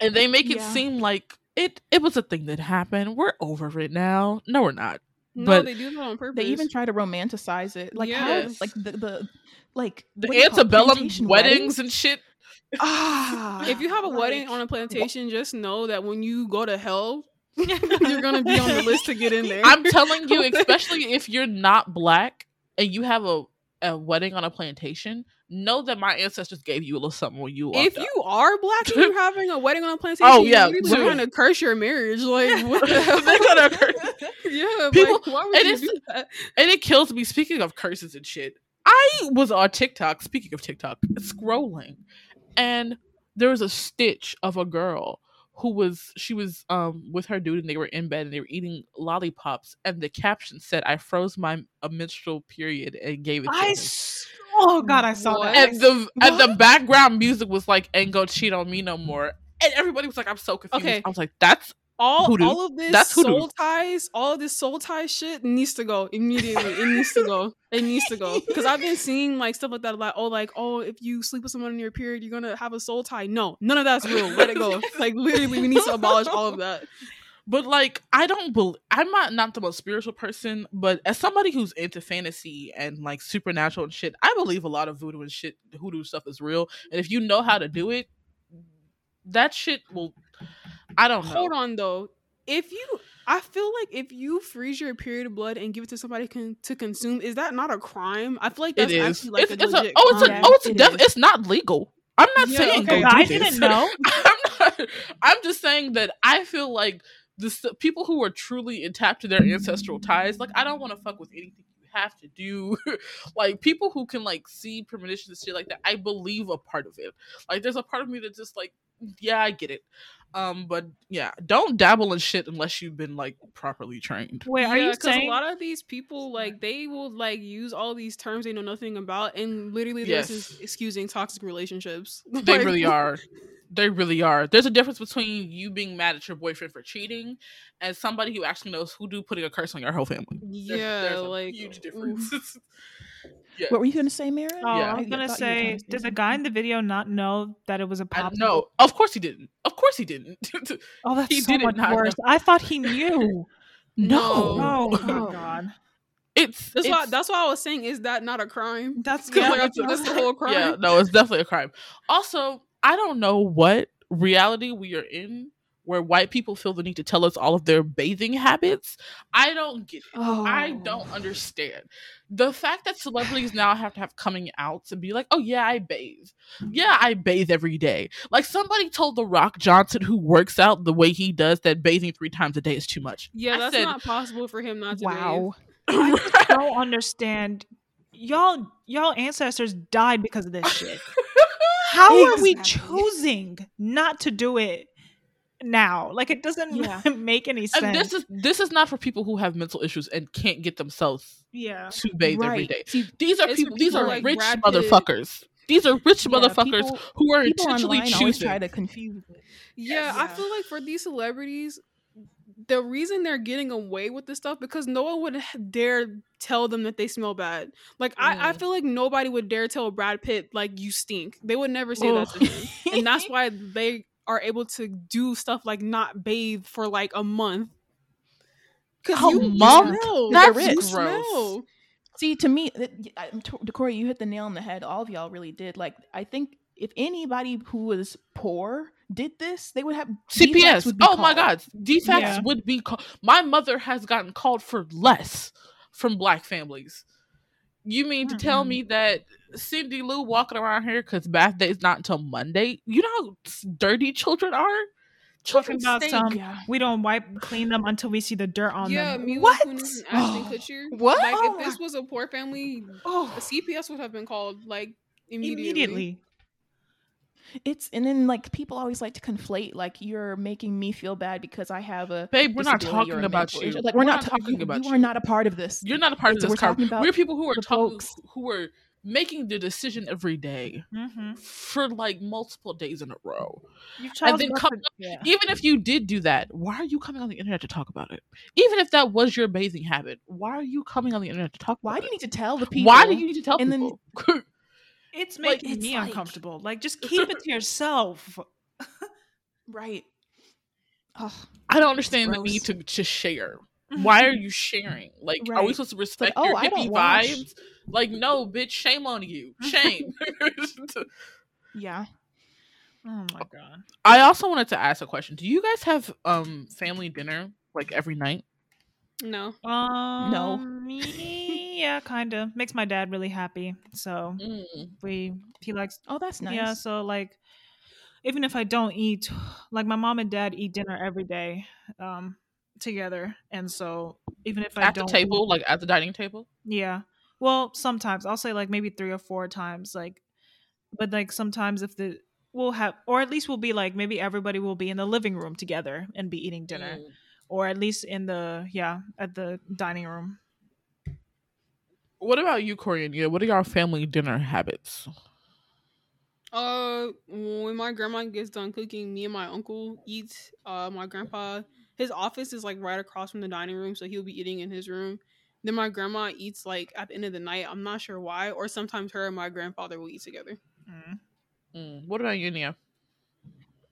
And they make it Yeah. seem like it it was a thing that happened. We're over it now. No, we're not. No, But they do that on purpose. They even try to romanticize it. Like how like the, the like The what do you call antebellum plantation weddings and shit. Ah, if you have a wedding on a plantation, just know that when you go to hell, you're gonna be on the list to get in there. I'm telling you, especially if you're not black and you have a, a wedding on a plantation, know that my ancestors gave you a little something when you walked if up. you are black and you're having a wedding on a plantation, Oh, yeah, you're too. trying to curse your marriage. Like what the hell? They're gonna curse- yeah, People- like, why would and you do that? and it kills me. Speaking of curses and shit, I was on TikTok. Speaking of TikTok, scrolling, and there was a stitch of a girl who was she was um with her dude and they were in bed and they were eating lollipops and the caption said i froze my a menstrual period and gave it to I oh god, I saw What? that. and the and the background music was like and gonna cheat on me no more and everybody was like i'm so confused Okay. i was like that's all Hoodoo. all of this That's hoodoo. soul ties, all of this soul tie shit needs to go immediately. it needs to go. It needs to go. Because I've been seeing like stuff like that, like oh, like oh, if you sleep with someone in your period, you're gonna have a soul tie. No, none of that's real. Let it go. like literally, we need to abolish all of that. But like, I don't believe I'm not not the most spiritual person, but as somebody who's into fantasy and like supernatural and shit, I believe a lot of voodoo and shit, hoodoo stuff is real. And if you know how to do it, that shit will. I don't know. Hold on though. If you, I feel like if you freeze your period of blood and give it to somebody con- to consume, is that not a crime? I feel like It that's is. actually like it's, a it's legit a, oh, it's a, oh, it's a It def- It's not legal. I'm not Yeah, saying okay. don't do I this. didn't know. I'm not. I'm just saying that I feel like the s- people who are truly intact to their ancestral ties, like I don't want to fuck with anything you have to do like people who can like see premonitions and shit like that. I believe a part of it. Like there's a part of me that just like, yeah, I get it. Um, but yeah, don't dabble in shit unless you've been like properly trained. Wait, are you 'cause saying a lot of these people like they will like use all these terms they know nothing about, and literally this is excusing toxic relationships. They Like, really are. They really are. There's a difference between you being mad at your boyfriend for cheating and somebody who actually knows hoodoo putting a curse on your whole family. Yeah, there's a like huge difference. yeah. What were you gonna say, Mira? Oh, Yeah. I was gonna thought you were say, gonna did the guy in the video not know that it was a I, pop? no, of course he didn't. Of course he didn't. Oh, that's He so did it much not know. worse. I thought he knew. no, Oh my Oh. god. it's That's it's, why. That's why I was saying, is that not a crime? That's yeah. like, I think that's the whole crime. Yeah, no, it's definitely a crime. Also, I don't know what reality we are in where white people feel the need to tell us all of their bathing habits. I don't get it. Oh, I don't understand. The fact that celebrities now have to have coming out to be like, oh yeah, I bathe. Yeah, I bathe every day. Like somebody told The Rock Johnson, who works out the way he does, that bathing three times a day is too much. Yeah, I that's said, not possible for him not to. Wow. I don't understand. Y'all, y'all ancestors died because of this shit. How are we choosing not to do it now? Like it doesn't Yeah. make any And sense. this is this is not for people who have mental issues and can't get themselves yeah. to bathe every Right. day. See, These are It's for people. These are like rich Brad Pitt. motherfuckers. These are rich yeah, motherfuckers people- who are people intentionally online always choosing. try to confuse it. Yeah, I feel like for these celebrities, the reason they're getting away with this stuff because no one would dare tell them that they smell bad. Like I, I Mm. feel like nobody would dare tell Brad Pitt like you stink. They would never say that to him, and that's why they are able to do stuff like not bathe for like a month. Cause A you, you month? smell. That's You gross. smell. See, to me, that- I- I'm t- Decory, you hit the nail on the head. All of y'all really did. Like, I think if anybody who was poor did this, they would have CPS. would be Oh my. God, DFCS Yeah. would be. Call- my mother has gotten called for less from black families. You mean to tell me that Cindy Lou walking around here because bath day is not until Monday? You know how dirty children are. Children Talking about some, Yeah. we don't wipe clean them until we see the dirt on Yeah, them. Mila what? Kunis and Ashton Kutcher. What? Like Oh if this was a poor family, Oh, the CPS would have been called like immediately. immediately. It's and then like people always like to conflate like you're making me feel bad because I have a Babe, we're not talking about you. Like we're, We're not, not talking you, about you are not a part of this. You're not a part of this. we're talking about we're people who are talking, folks. who are making the decision every day Mm-hmm. for like multiple days in a row. And then come yeah. even if you did do that, why are you coming on the internet to talk about it? Even if that was your bathing habit, why are you coming on the internet to talk Why do you need to tell the people? Why do you need to tell and then- people? It's Like, making it's me like- uncomfortable. Like, just keep it to yourself. Right. Oh, I don't understand the need to, to share. Why are you sharing? Like, are we supposed to respect oh, your I hippie don't vibes? Like, no, bitch, shame on you. Shame. yeah. Oh my god. I also wanted to ask a question. Do you guys have um family dinner like every night? No. Um, no. Me. Yeah, kind of makes my dad really happy. So Mm. we he likes Oh, that's nice. yeah. So like, even if I don't eat, like my mom and dad eat dinner every day, um, together, and so even if I At the table, like at the dining table? yeah. Well, sometimes I'll say like maybe three or four times, like, but like sometimes if the we'll have, or at least we'll be like maybe everybody will be in the living room together and be eating dinner, Mm. or at least in the yeah at the dining room. What about you, Corian? Yeah, what are your family dinner habits? Uh, when my grandma gets done cooking, me and my uncle eat. Uh, my grandpa, his office is like right across from the dining room, so he'll be eating in his room. Then my grandma eats like at the end of the night. I'm not sure why, or sometimes her and my grandfather will eat together. Mm. Mm. What about you, Nia?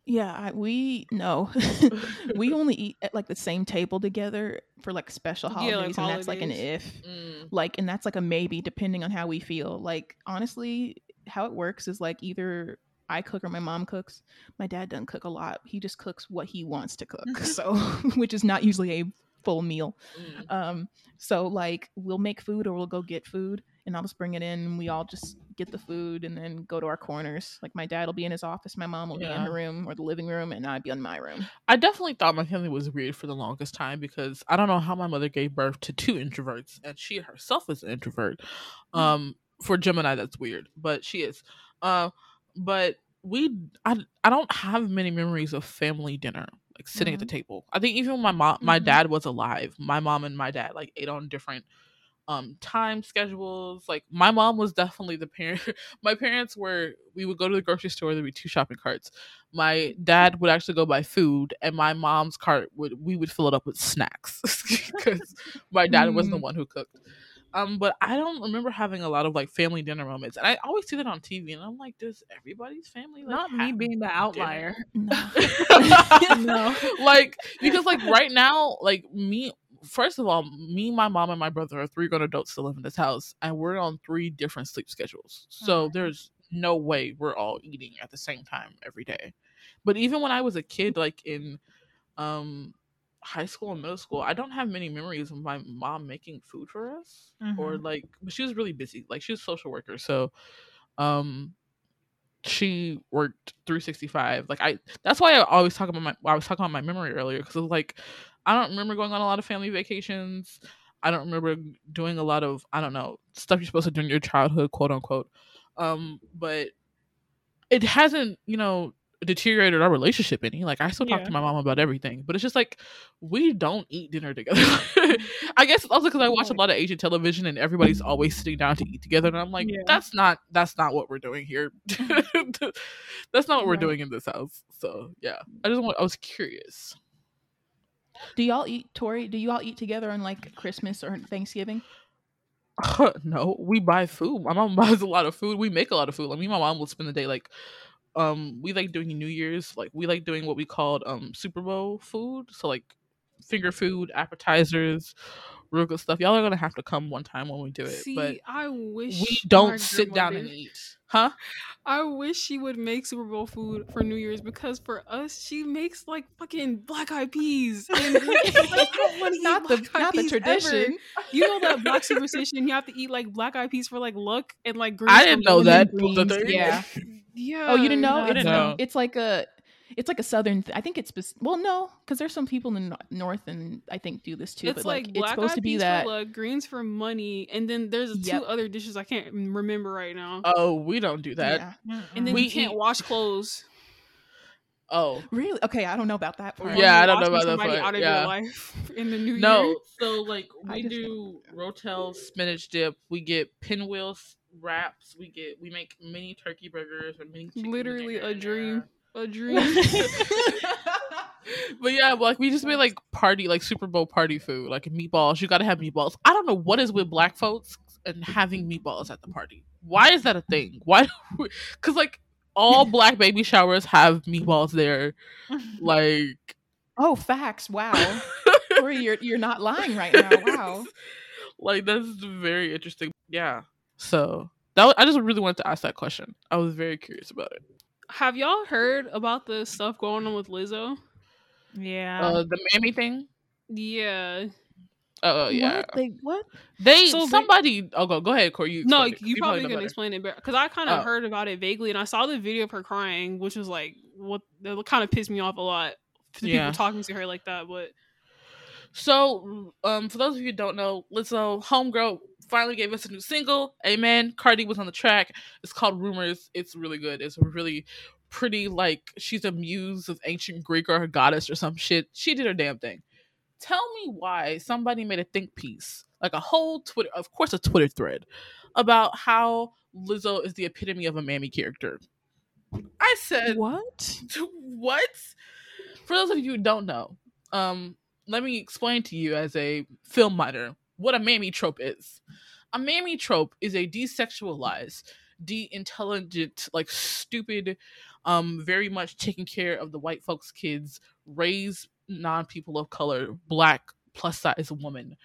Yeah, I, we no, we only eat at like the same table together for like special Yeah, holidays, like and that's like an if. Mm. Like, and that's like a maybe depending on how we feel. Like, honestly, how it works is like either I cook or my mom cooks. My dad doesn't cook a lot. He just cooks what he wants to cook. So, which is not usually a full meal. Mm. Um, so like we'll make food or we'll go get food, and I'll just bring it in. and We all just get the food and then go to our corners. Like my dad will be in his office, my mom will be in Yeah. her room or the living room, and I'd be in my room. I definitely thought my family was weird for the longest time because I don't know how my mother gave birth to two introverts and she herself is an introvert. Um, for Gemini, that's weird, but she is. Uh, but we, I, I don't have many memories of family dinner, like sitting at the table. I think even when my mom, my Mhm. dad was alive, my mom and my dad like ate on different um time schedules like my mom was definitely the parent my parents were we would go to the grocery store there'd be two shopping carts my dad would actually go buy food and my mom's cart would we would fill it up with snacks because my dad wasn't the Mm. one who cooked um but i don't remember having a lot of like family dinner moments and i always see that on tv and i'm like does everybody's family like Not me being the outlier. No. No. like because like right now like me first of all me my mom and my brother are three grown adults that live in this house and we're on three different sleep schedules so there's no way we're all eating at the same time every day but even when i was a kid like in um high school and middle school i don't have many memories of my mom making food for us or Mhm. like but she was really busy like she was a social worker so um she worked 365 like i that's why i always talk about my i was talking about my memory earlier because it's like i don't remember going on a lot of family vacations i don't remember doing a lot of i don't know stuff you're supposed to do in your childhood quote unquote um but it hasn't you know deteriorated our relationship any like i still talk Yeah. to my mom about everything but it's just like we don't eat dinner together mm-hmm. i guess it's also because i watch a lot of asian television and everybody's always sitting down to eat together and i'm like Yeah. that's not that's not what we're doing here that's not what we're Right. doing in this house so yeah i just want i was curious Do y'all eat Tori? Do you all eat together on like Christmas or Thanksgiving? no, we buy food. My mom buys a lot of food. We make a lot of food. Like me and my mom will spend the day like um we like doing New Year's, like we like doing what we called um Super Bowl food. So like finger food, appetizers, real good stuff. Y'all are gonna have to come one time when we do it. See, but I wish we don't sit down and eat. Huh? I wish she would make Super Bowl food for New Year's because for us, she makes like fucking black eyed peas. And like, don't want Not eat the black not the peas ever. tradition. You know that black superstition? You have to eat like black eyed peas for like luck and like green. I didn't know that. Greens, was a thing. yeah. Yeah. Oh, you didn't know? I It's, didn't know. it's like a it's like a southern. Th- I think it's spec- well, no, because there's some people in the north and I think do this too. It's but like, like, black it's supposed eyed to be peas that. for luck, greens for money, and then there's Yep. two other dishes I can't remember right now. Oh, we don't do that. yeah. and then we you can't eat- wash clothes. Oh. Really? Okay, I don't know about that part. Or Yeah, I don't know about that somebody part, out of yeah. your life in the new No, year. so like I we do rotel spinach dip. We get pinwheel wraps. We get we make mini turkey burgers and mini. Literally a in dream. There. A dream. but yeah, like we just made like party, like Super Bowl party food, like meatballs. You gotta have meatballs. I don't know what is with black folks and having meatballs at the party. Why is that a thing? Why? Because like all black baby showers have meatballs there. Like oh, facts. Wow. Tori, you're you're not lying right now. Wow. like that's very interesting. Yeah. So that wa- I just really wanted to ask that question. I was very curious about it. Have y'all heard about the stuff going on with Lizzo? Yeah. Uh, the mammy thing. Yeah. Oh yeah. What? They what? They So they- somebody. Oh, go go ahead, Corey. You No, explain you probably know can explain it better because I kind of Oh. heard about it vaguely, and I saw the video of her crying, which was like what that kind of pissed me off a lot. To Yeah. people talking to her like that, but So, um, for those of you who don't know, Lizzo, Homegirl, finally gave us a new single. Amen. Cardi was on the track. It's called Rumors. It's really good. It's really pretty. Like she's a muse of ancient Greek or a goddess or some shit. She did her damn thing. Tell me why somebody made a think piece, like a whole Twitter, of course, a Twitter thread, about how Lizzo is the epitome of a mammy character. I said, What? what? For those of you who don't know, um, let me explain to you as a film minor what a mammy trope is. A mammy trope is a desexualized, de-intelligent, like stupid, um, very much taking care of the white folks' kids, raised non-people of color, black plus size woman,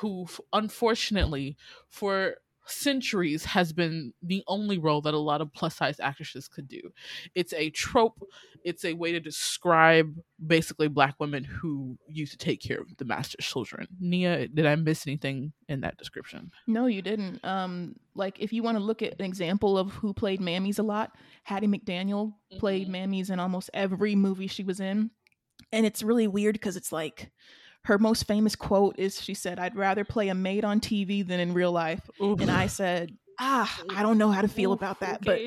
who unfortunately, for centuries has been the only role that a lot of plus size actresses could do. It's a trope, it's a way to describe basically black women who used to take care of the master's children. Nia, did I miss anything in that description? No, you didn't. Um, like if you want to look at an example of who played mammies a lot, Hattie McDaniel played Mhm. mammies in almost every movie she was in, and it's really weird because it's like her most famous quote is she said, "I'd rather play a maid on TV than in real life," and I said, "Ah, I don't know how to feel about that, but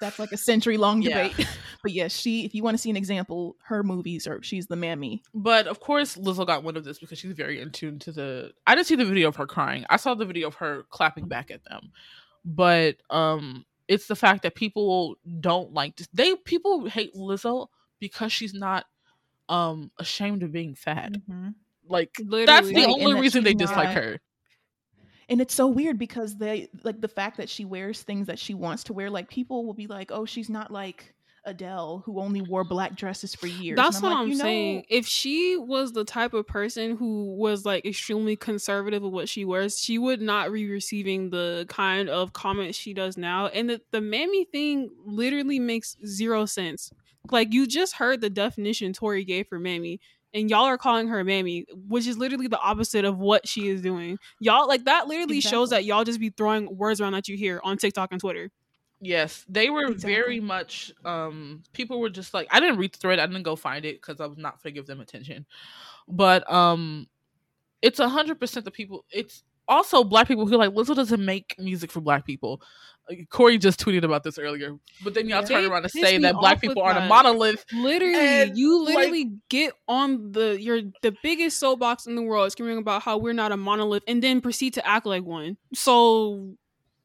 that's like a century long Yeah. debate." but yes, she. If you want to see an example, her movies are she's the mammy. But of course, Lizzo got one of this because she's very in tune to the. I didn't see the video of her crying. I saw the video of her clapping back at them. But um, it's the fact that people don't like this. They people hate Lizzo because she's not um ashamed of being fat. Mhm. Like that's Literally. the Right, and only that reason they she's dislike her. And it's so weird because they like the fact that she wears things that she wants to wear. Like people will be like, "Oh, she's not like Adele who only wore black dresses for years." That's what like, I'm "You know, saying. If she was the type of person who was like extremely conservative of what she wears, she would not be receiving the kind of comments she does now. And the, the mammy thing literally makes zero sense. Like you just heard the definition Tori gave for mammy. And y'all are calling her mammy, which is literally the opposite of what she is doing. Y'all like that literally shows that y'all just be throwing words around that you hear on TikTok and Twitter. Yes, they were very much. Um, people were just like, I didn't read the thread. I didn't go find it because I was not going to give them attention. But um, it's a hundred percent the people. It's also black people who are like Lizzo doesn't make music for black people. Corey just tweeted about this earlier, but then y'all turn around and say that black people aren't a monolith. Literally, you like- literally get on the your the biggest soapbox in the world, screaming about how we're not a monolith, and then proceed to act like one. So,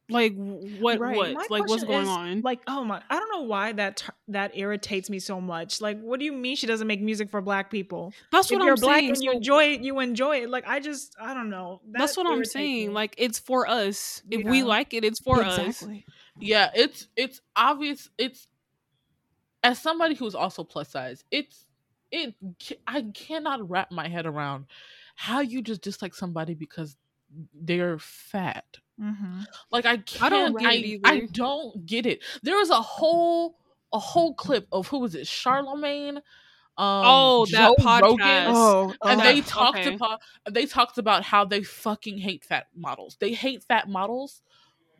like, what Right. what My like what's going is, on? like Oh my! I don't know why that t- that irritates me so much. Like, what do you mean she doesn't make music for black people? that's if what you're I'm black saying. and you so- enjoy it, you enjoy it. Like, I just, I don't know. that's what I'm saying. me. Like, it's for us. If we Yeah. like it, it's for us. Yeah, it's it's obvious. It's as somebody who's also plus size. It's it. I cannot wrap my head around how you just dislike somebody because they're fat. Mhm. Like I can't. I don't get I, it I don't get it. There was a whole a whole clip of who was it? Charlamagne. Um, Oh, that Joe Rogan, podcast. Oh, and oh. they talked okay. about they talked about how they fucking hate fat models. They hate fat models.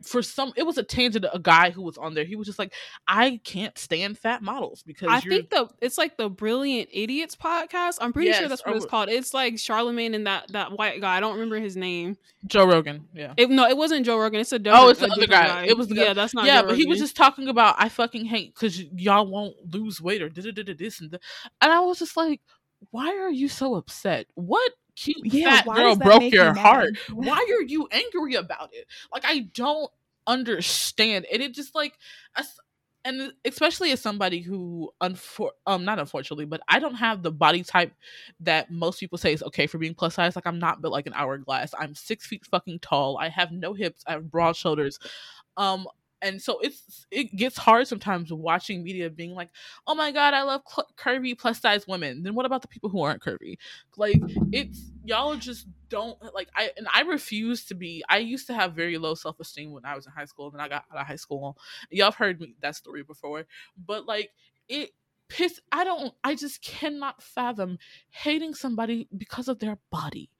For some, it was a tangent. A guy who was on there, he was just like, "I can't stand fat models because I think the it's like the Brilliant Idiots podcast. I'm pretty sure that's what it's called. It's like Charlamagne and that that white guy. I don't remember his name. Joe Rogan." Yeah, It, no, it wasn't Joe Rogan. It's a Oh, it's the other different guy. It was the guy- yeah, that's not yeah, Joe but he was just talking about I fucking hate because y'all won't lose weight or this and that. And I was just like, why are you so upset? What cute Yeah, fat girl broke your heart? Why are you angry about it? Like I don't understand. And it just like as- and especially as somebody who unfor- um not unfortunately, but I don't have the body type that most people say is okay for being plus size. Like I'm not built like an hourglass. I'm six feet fucking tall. I have no hips. I have broad shoulders. Um and so it's it gets hard sometimes watching media being like, "Oh my god, I love cl- curvy plus size women." Then what about the people who aren't curvy? Like it's y'all just don't like I and I refuse to be. I used to have very low self esteem when I was in high school. Then I got out of high school. Y'all have heard me that story before, but like it piss. I don't. I just cannot fathom hating somebody because of their body.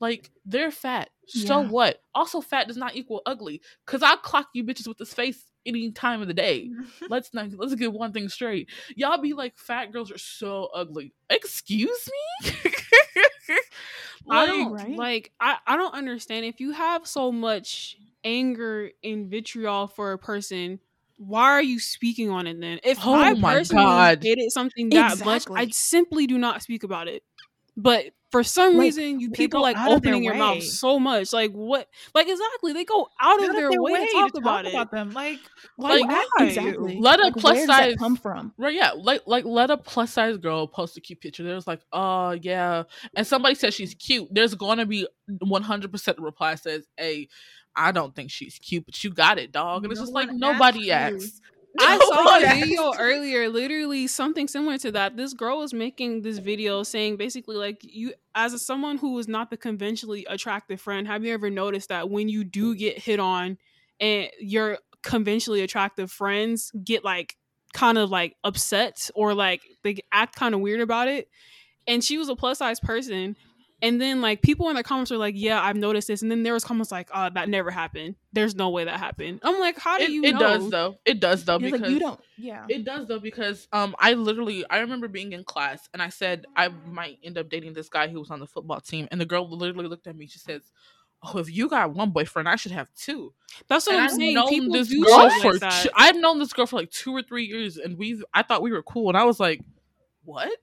Like they're fat. So Yeah. what? Also, fat does not equal ugly. Cause I'll clock you bitches with this face any time of the day. Let's not let's get one thing straight. Y'all be like fat girls are so ugly. Excuse me? I like, don't right? like I, I don't understand if you have so much anger and vitriol for a person why are you speaking on it then if Oh i my personally God. hated something that much i simply do not speak about it but for some Like, reason you people like out of their opening your mouth so much like what like exactly they go out of Out their, way, to talk, about, it them. Like, Like, why? exactly. Let a like, plus size- come from? Right, yeah, like like let a plus size girl post a cute picture. There's like, oh yeah, and somebody says she's cute. There's going to be 100 percent reply says, "Hey, I don't think she's cute, but you got it, dog." And it's just like nobody asked you. asks. I saw a video earlier, literally something similar to that. This girl was making this video saying basically like you as a, someone who is not the conventionally attractive friend, have you ever noticed that when you do get hit on, and your conventionally attractive friends get like kind of like upset or like they act kind of weird about it. And she was a plus size person. And then like people in the comments are like, "Yeah, I've noticed this." And then there was comments like, "Oh, that never happened. There's no way that happened." I'm like, "How do It, you it know?" does though. It does though It's because like you don't. Yeah. It does though because um I literally I remember being in class and I said I might end up dating this guy who was on the football team and the girl literally looked at me she says oh if you got one boyfriend I should have two That's what and I'm I've saying. known People this do girl for like that. two, I've known this girl for like two or three years and we've I thought we were cool and I was like what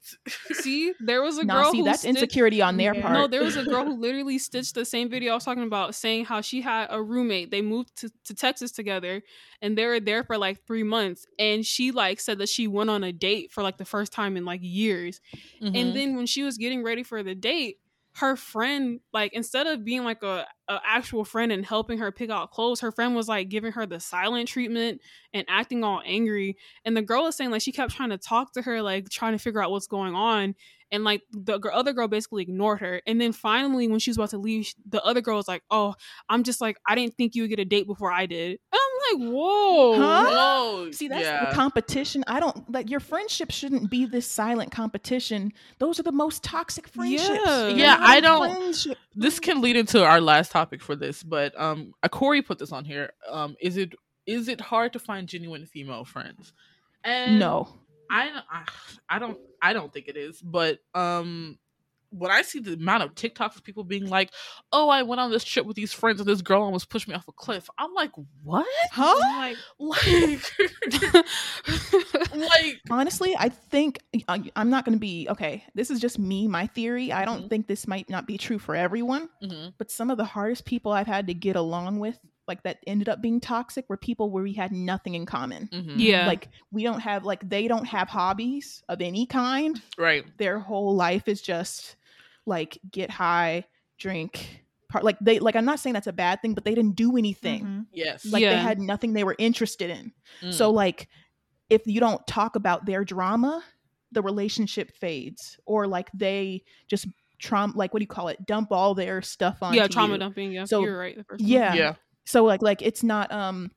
See, there was a Nah, girl see, who that's stitched- insecurity on their Yeah. part. No, there was a girl who literally stitched the same video I was talking about, saying how she had a roommate. They moved to, to Texas together, and they were there for like three months. And she like said that she went on a date for like the first time in like years. Mhm. And then when she was getting ready for the date, her friend like instead of being like a, a actual friend and helping her pick out clothes, her friend was like giving her the silent treatment and acting all angry. And the girl was saying like she kept trying to talk to her, like trying to figure out what's going on. And like the other girl basically ignored her. And then finally, when she was about to leave, the other girl was like, "Oh, I'm just like I didn't think you would get a date before I did." And I'm like, "Whoa, Huh? Whoa, See, that's yeah. the competition. I don't like your friendship shouldn't be this silent competition. Those are the most toxic friendships. Yeah. You're Yeah, not I a don't- friendship. this can lead into our last topic for this, but um, uh, Corey put this on here. Um, is it is it hard to find genuine female friends? And No. I don't- I I don't I don't think it is, but um, when I see the amount of TikToks of people being like, "Oh, I went on this trip with these friends and this girl almost pushed me off a cliff," I'm like, "What? Huh? Like, like." like Honestly, I think I- I'm not going to be okay. This is just me, my theory. I don't Mhm. think this might not be true for everyone, mhm, but some of the hardest people I've had to get along with, like that ended up being toxic, were people where we had nothing in common. mhm. yeah, Like we don't have like they don't have hobbies of any kind. right, Their whole life is just like get high, drink, part like they like I'm not saying that's a bad thing, but they didn't do anything. Mhm. yes, Like they had nothing they were interested in. Mm. So like if you don't talk about their drama, the relationship fades or like they just trauma like what do you call it? Dump all their stuff on you. yeah, trauma you. dumping. Yeah, So, you're right. The first. Yeah. yeah, So like like it's not um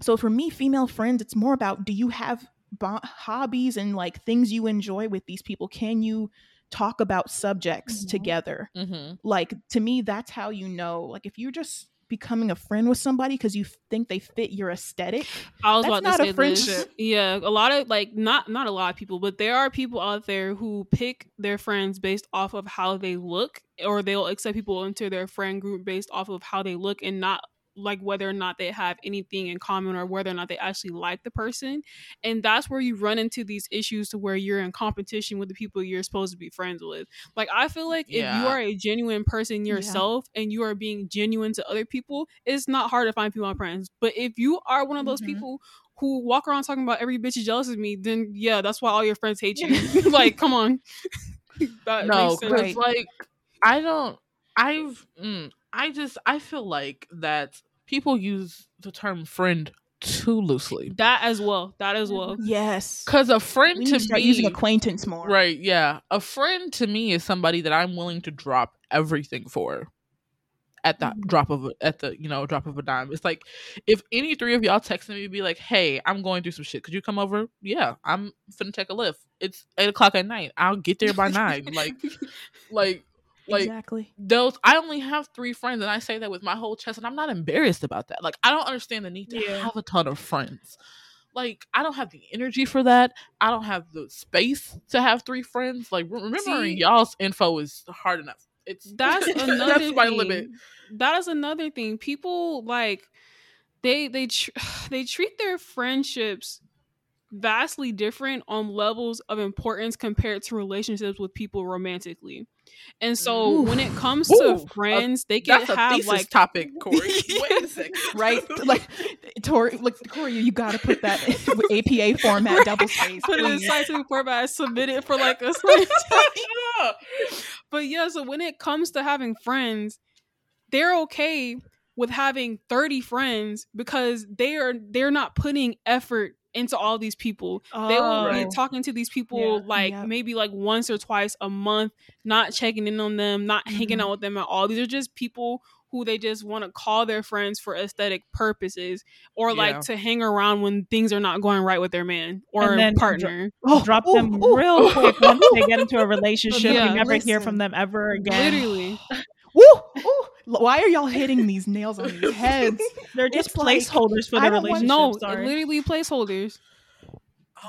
so for me female friends it's more about do you have bo- hobbies and like things you enjoy with these people? Can you talk about subjects Mhm. together? mm-hmm. Like to me that's how you know like if you're just becoming a friend with somebody because you think they fit your aesthetic I was That's about not to a say friendship. Yeah, a lot of like not not a lot of people, but there are people out there who pick their friends based off of how they look, or they'll accept people into their friend group based off of how they look, and not like whether or not they have anything in common or whether or not they actually like the person. And that's where you run into these issues to where you're in competition with the people you're supposed to be friends with. Like I feel like if you are a genuine person Yeah. yourself and you are being genuine to other people, it's not hard to find people on friends. But if you are one of those Mhm. people who walk around talking about every bitch is jealous of me, then yeah, that's why all your friends hate you. like, come on. that no, makes sense. because Right. like I don't. I've. Mm, I just. I feel like that people use the term friend too loosely. That as well. That as well. yes Because a friend we to need to start me, using acquaintance more right? Yeah, a friend to me is somebody that I'm willing to drop everything for. At the Mhm. drop of a, at the you know drop of a dime, it's like if any three of y'all texting me, be like, "Hey, I'm going through some shit. Could you come over?" Yeah, I'm finna take a Lyft. It's eight o'clock at night. I'll get there by nine. like, like, like exactly. those i only have three friends and i say that with my whole chest and i'm not embarrassed about that. Like i don't understand the need to Yeah. have a ton of friends. Like i don't have the energy for that. I don't have the space to have three friends. Like re- remembering See- y'all's info is hard enough. It's That's another that's my thing. limit That is another thing. People like they they tr- they treat their friendships vastly different on levels of importance compared to relationships with people romantically. And so when it comes to Ooh, friends, they can that's a have like topic corey. Wait a second right like tori like corey you gotta put that in APA format double space put it in scientific format, submit it for like a Yeah. But yeah, so when it comes to having friends, they're okay with having 30 friends because they are they're not putting effort into all these people. They will be Oh. talking to these people Yeah. like Yep. maybe like once or twice a month, not checking in on them, not hanging Mhm. out with them at all. These are just people who they just want to call their friends for aesthetic purposes or like to hang around when things are not going right with their man or And then dro- partner. Drop ooh, them ooh, real ooh, quick once they get into a relationship. Yeah. You never hear from them ever again. Literally. Woo, woo. Why are y'all hitting these nails on these heads? They're just It's like, placeholders for the don't want- relationship. No, sorry. literally placeholders.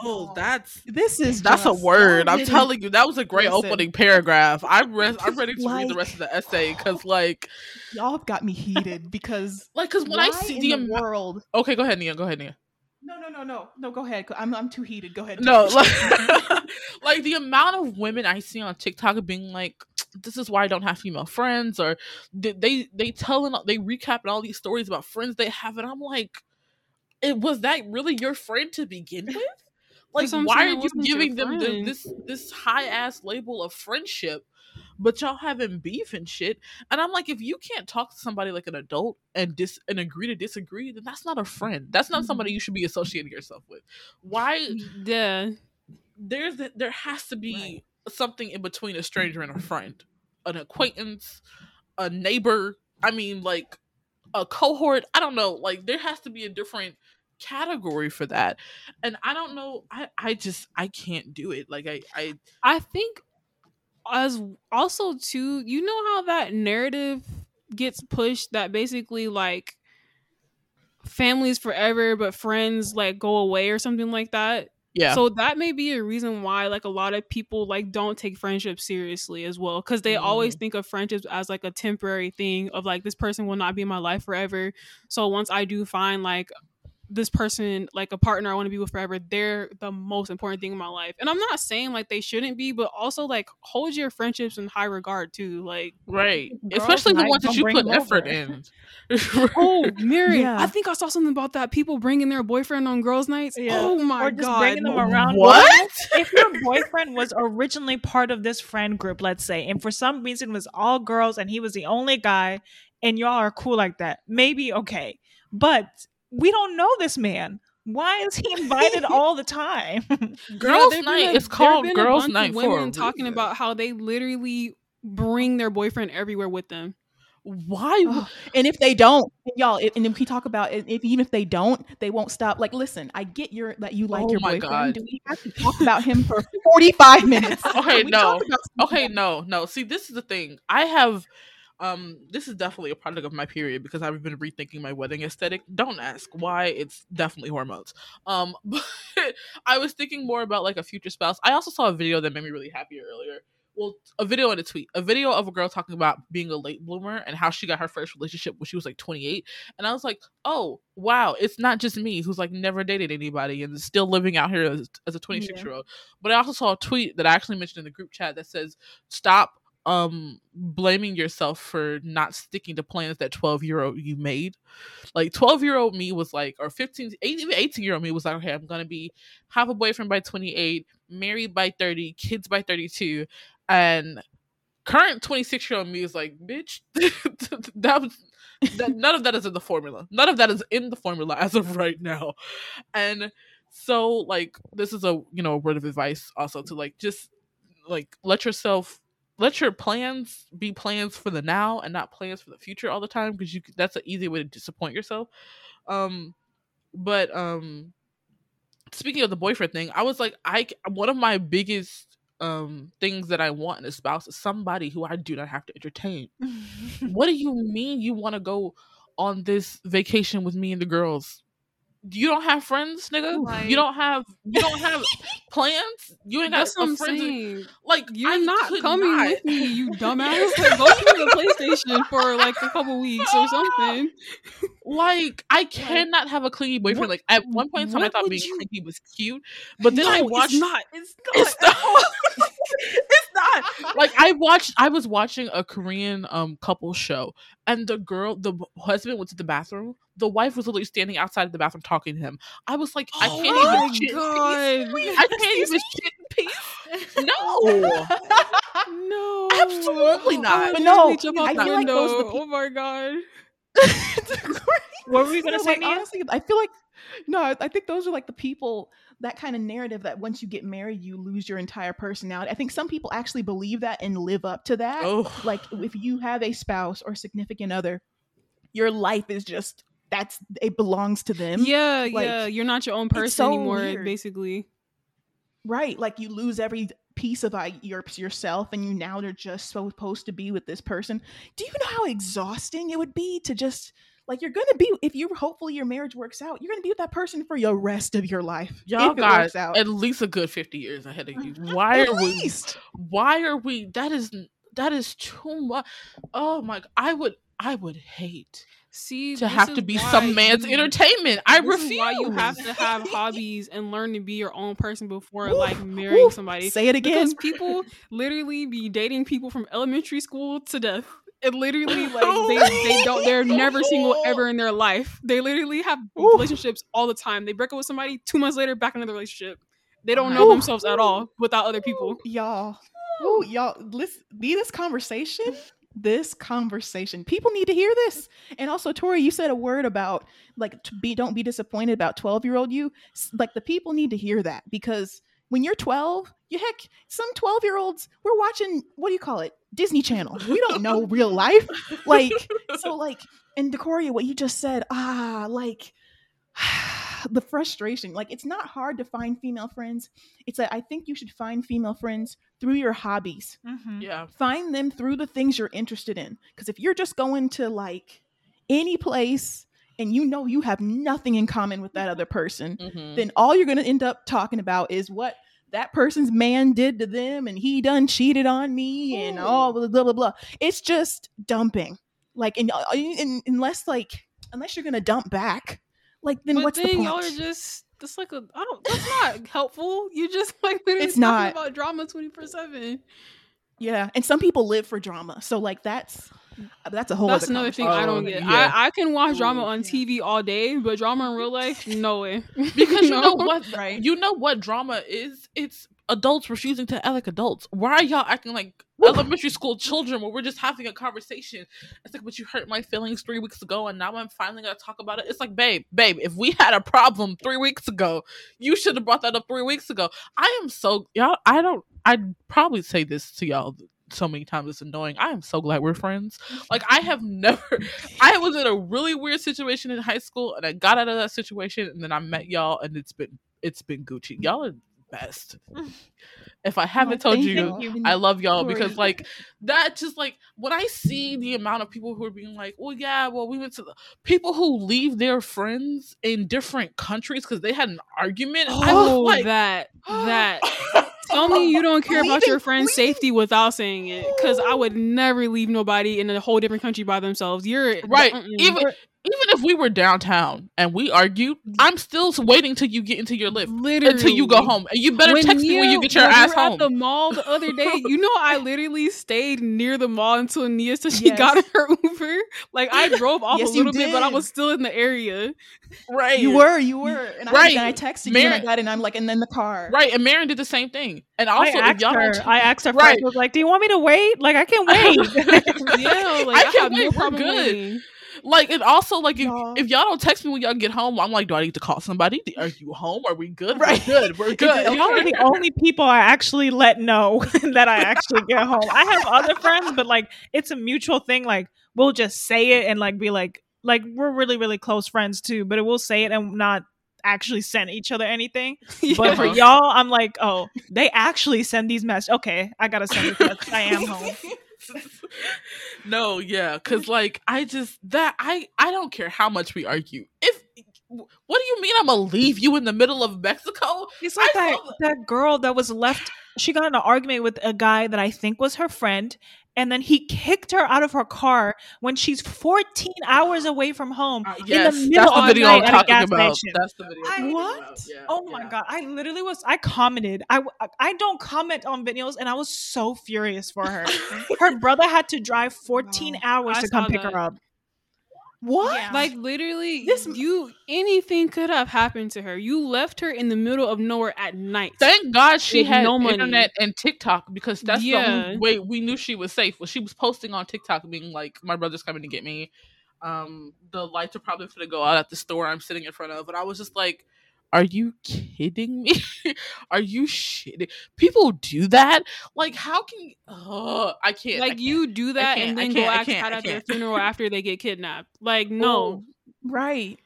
Oh, that's This is that's a word. I'm telling you, that was a great Listen. opening paragraph. I'm re- I'm ready to read the rest of the essay because, like, Y'all have got me heated because like because when why I see the, the world. okay, go ahead, Nia. Go ahead, Nia. No, no, no, no, no. Go ahead. I'm I'm too heated. Go ahead. No, like, like the amount of women I see on TikTok being like, "This is why I don't have female friends," or they they, they telling they recapping all these stories about friends they have, and I'm like, "It was that really your friend to begin with? Like, That's what I'm why saying, are you giving them the, this this high ass label of friendship?" But y'all having beef and shit, and I'm like, if you can't talk to somebody like an adult and dis and agree to disagree, then that's not a friend. That's not somebody mm-hmm. you should be associating yourself with. Why? Yeah. there's there has to be something in between a stranger and a friend, an acquaintance, a neighbor. I mean, like a cohort. I don't know. Like there has to be a different category for that, and I don't know. I I just I can't do it. Like I I I think as also too, you know how that narrative gets pushed that basically like families forever but friends like go away or something like that. yeah. So that may be a reason why like a lot of people like don't take friendships seriously as well cuz they always mm. think of friendships as like a temporary thing of like this person will not be in my life forever. So once I do find like this person like a partner I want to be with forever, they're the most important thing in my life. And I'm not saying like they shouldn't be, but also like hold your friendships in high regard too. Like right. Girls' Especially the ones that you put effort over. in. Oh, Mary, Yeah. I think I saw something about that. People bringing their boyfriend on girls' nights. Yeah. Oh my or just god. bringing them around. What? if your boyfriend was originally part of this friend group, let's say, and for some reason was all girls and he was the only guy, and y'all are cool like that, maybe okay. But we don't know this man. Why is he invited all the time? Girls' there've night. a- it's called been a Girls' bunch Night for Women a talking about how they literally bring their boyfriend everywhere with them. why. Ugh. and if they don't, y'all, if, and if we talk about it, if even if they don't, they won't stop. Like, listen, I get your that you like Oh your boyfriend. God. Do we have to talk about him for forty five minutes? Okay, no. talk about something okay no no see this is the thing i have um this is definitely a product of my period because i've been rethinking my wedding aesthetic. Don't ask why it's definitely hormones. Um but i was thinking more about like a future spouse. I also saw a video that made me really happy earlier. Well a video and a tweet. A video of a girl talking about being a late bloomer and how she got her first relationship when she was like 28 and i was like oh wow it's not just me who's like never dated anybody and is still living out here as, as a 26 year old. But I also saw a tweet that I actually mentioned in the group chat that says, "Stop um blaming yourself for not sticking to plans that 12 year old you made." Like 12 year old me was like, or 15, eight- even 18 year old me was like, "Okay, I'm gonna be have a boyfriend by 28, married by 30, kids by 32," and current 26 year old me is like, "Bitch, that was." that none of that is in the formula. None of that is in the formula as of right now. And so like this is a you know a word of advice also to like just like let yourself let your plans be plans for the now and not plans for the future all the time because you that's an easy way to disappoint yourself. Um but um speaking of the boyfriend thing i was like i one of my biggest um things that i want in a spouse is somebody who i do not have to entertain. What do you mean you want to go on this vacation with me and the girls you don't have friends nigga Like- you don't have you don't have plans you ain't got That's what a I'm friends saying. like You're I not coming not. with me, you dumbass. Like, go to the PlayStation for like a couple weeks or something. like I cannot have a clingy boyfriend. what- like at one point in time, I thought being you- clingy was cute, but then I No, watched. It's not. It's It's not. it's not. Like I watched. I was watching a Korean um couple show, and the girl, the husband went to the bathroom. The wife was literally standing outside of the bathroom talking to him. I was like, I Oh can't my even shit in peace. God. I can't even shit in peace. No. No, Absolutely not. I But no, literally jump out I the feel like those are the window. Oh my god. what were we gonna No, say? like, honestly, I feel like no, I I think those are like the people that kind of narrative that once you get married, you lose your entire personality. I think some people actually believe that and live up to that. Oh. Like if you have a spouse or significant other your life is just that's it belongs to them. Yeah, Like, yeah. You're not your own person so anymore, weird. basically. Right. Like you lose every piece of I, your yourself and you now are just supposed to be with this person. Do you know how exhausting it would be to just like you're gonna be if you hopefully your marriage works out, you're gonna be with that person for your rest of your life. Y'all if got at least a good fifty years ahead of you. Why At are we? Why are we? That is that is too much. Oh my! I would I would hate See, to have to be some man's you- entertainment. I this is refuse. why you have to have hobbies and learn to be your own person before like marrying oof. somebody. Say it again. Because people literally be dating people from elementary school to death. It literally like they, they don't they're never single ever in their life. They literally have Oof. relationships all the time. They break up with somebody, two months later, back in the relationship. They don't know Oof. themselves at all without other people. y'all. Ooh, y'all, listen, be this conversation. This conversation. People need to hear this. And also, Tori, you said a word about like to be don't be disappointed about 12 year old you. Like the people need to hear that because when you're 12, you heck, some 12 year olds, we're watching what do you call it? Disney Channel. We don't know real life. Like, so like, and Decoria, what you just said, ah, like the frustration. Like, it's not hard to find female friends. It's that I think you should find female friends through your hobbies. Mhm. yeah. Find them through the things you're interested in. Because if you're just going to like any place and you know you have nothing in common with that other person, Mhm. then all you're going to end up talking about is what that person's man did to them and he done cheated on me and all blah blah blah blah. It's just dumping. Like, and, uh, and unless like unless you're going to dump back, like then but what's then the point? y'all are just that's like a I don't that's not helpful. You just like literally It's talking not. about drama twenty four seven. yeah, and some people live for drama, so like that's that's a whole. That's another thing conversation. I don't Oh, get. yeah. I, I can watch drama oh, on yeah. TV all day, but drama in real life, no way. Because you know what? Right. You know what drama is? It's adults refusing to act like adults. Why are y'all acting like Woo. elementary school children when we're just having a conversation? It's like, but you hurt my feelings three weeks ago, and now I'm finally gonna talk about it. It's like, babe, babe, if we had a problem three weeks ago, you should have brought that up three weeks ago. I am so y'all. I don't. I'd probably say this to y'all so many times. It's annoying. I am so glad we're friends. Like I have never. I was in a really weird situation in high school, and I got out of that situation, and then I met y'all, and it's been it's been Gucci. Y'all are best. If I haven't Oh, told you, you. I love y'all because like that just like when I see the amount of people who are being like, well, yeah, well, we went to the people who leave their friends in different countries because they had an argument. I was Oh, like, that that. Tell me you don't care about your friend's leaving- safety without saying it, because I would never leave nobody in a whole different country by themselves. You're right. Even even if we were downtown and we argued, mm-hmm. I'm still waiting till you get into your Lyft literally until you go home, and you better text me when you get your when we ass were At the mall the other day, you know, I literally stayed near the mall until Nia said she Yes. got her Uber. Like I drove off Yes, a little bit, but I was still in the area. right. You were, you were, and Right. I, and I texted you and I Mary- got it, and I'm like, and then the car, Right, and Marin did the same thing. And also, if asked y'all her. don't, I asked her Right. first. I was like, "Do you want me to wait? Like, I can wait." Yeah, like I I, can't have wait, no we're problem good. waiting. Like, and also, like, if, Y'all. if y'all don't text me when y'all get home, I'm like, do I need to call somebody? Are you home? Are we good? Right. We're good. We're good. Y'all are the only people I actually let know that I actually get home. I have other friends, but like it's a mutual thing. Like we'll just say it and like be like, like we're really really close friends too, but we'll say it and not actually send each other anything. But for y'all, I'm like, oh, they actually send these messages. Okay, I gotta send this message. I am home. no, yeah, because like I just that I I don't care how much we argue. If what do you mean I'm gonna leave you in the middle of Mexico? It's like I that, saw that girl that was left. She got in an argument with a guy that I think was her friend, and then he kicked her out of her car when she's 14 hours away from home. Uh, in the middle that's the of video the I'm night at a gas about. station. That's the video. I'm I- What? Yeah, Oh my yeah. god! I literally was. I commented. I I don't comment on videos, and I was so furious for her. her brother had to drive 14 Wow. hours I to come pick that. her up. What? Yeah. Like literally, This- you anything could have happened to her. You left her in the middle of nowhere at night. Thank God she had no money. internet and TikTok because that's the only way we knew she was safe. Was she was posting on TikTok being like, "My brother's coming to get me. Um, the lights are probably going to go out at the store I'm sitting in front of," and I was just like, Are you kidding me? Are you shitting? People do that. Like, how can? Uh, I can't. I Like can't. you do that and then go act out I at their funeral after they get kidnapped. Like no, Right.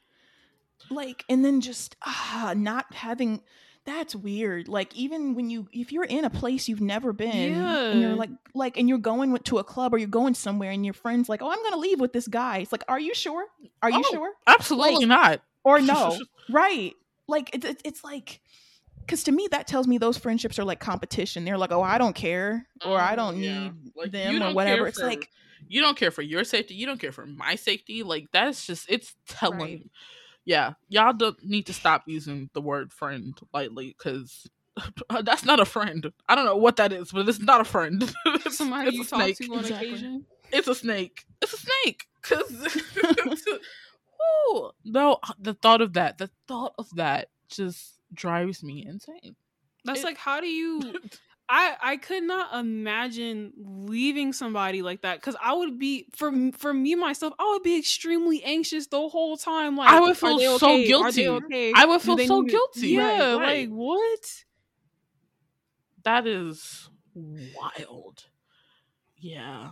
Like, and then just ah, not having. That's weird. Like, even when you, if you're in a place you've never been, and you're Yeah. like, like, and you're going to a club or you're going somewhere, and your friends like, oh, I'm gonna leave with this guy. It's like, are you sure? Are you Oh, sure? Absolutely not. Or no? right. Like, it's it's, it's like. Because to me, that tells me those friendships are like competition. They're like, oh, I don't care, or I Oh, don't yeah. need Like, them, or don't whatever. care It's for- like, you don't care for your safety. You don't care for my safety. Like that's just it's telling. Right. Yeah, y'all don't need to stop using the word friend lightly because that's not a friend. I don't know what that is, but it's not a friend. It's- somebody it's you talk snake. to on Exactly. occasion. It's a snake. It's a snake. Cause Ooh, no, the thought of that, the thought of that just drives me insane. That's It- like how do you I I could not imagine leaving somebody like that because I would be for for me myself I would be extremely anxious the whole time. Like I would feel so okay? Guilty. okay? I would feel so guilty. Yeah, Right, right. like what? That is wild. Yeah.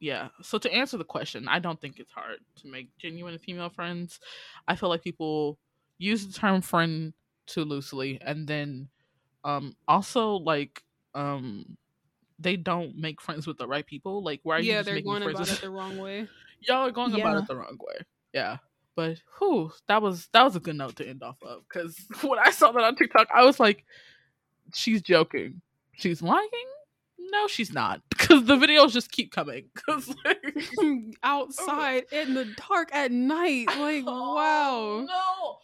Yeah. So to answer the question, I don't think it's hard to make genuine female friends. I feel like people use the term friend too loosely and then um also like um they don't make friends with the right people. Like why are you yeah, just they're going about with it the wrong way. y'all are going about Yeah. it the wrong way. Yeah. But who that was that was a good note to end off of because when I saw that on TikTok, I was like, she's joking. She's lying? No, she's not. Because the videos just keep coming. Because Outside in the dark at night. Like wow. no,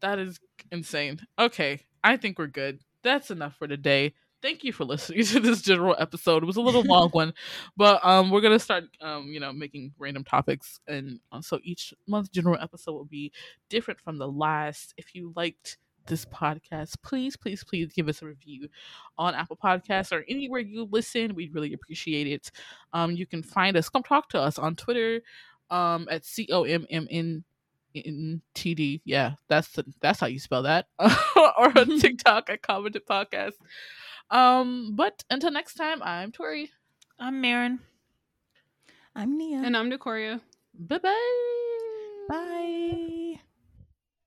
that is insane. Okay, I think we're good. That's enough for today. Thank you for listening to this general episode. It was a little long one, but um, we're gonna start um, you know, making random topics, and uh, so each month general episode will be different from the last. If you liked this podcast, please, please, please give us a review on Apple Podcasts or anywhere you listen. We'd really appreciate it. Um, you can find us, come talk to us on Twitter, um, at C O M M N in TD. Yeah, that's the that's how you spell that. or on TikTok at Commented Podcast. Um, but until next time, I'm Tori. I'm Marin. I'm Nia. And I'm Decoria. Bye bye. Bye.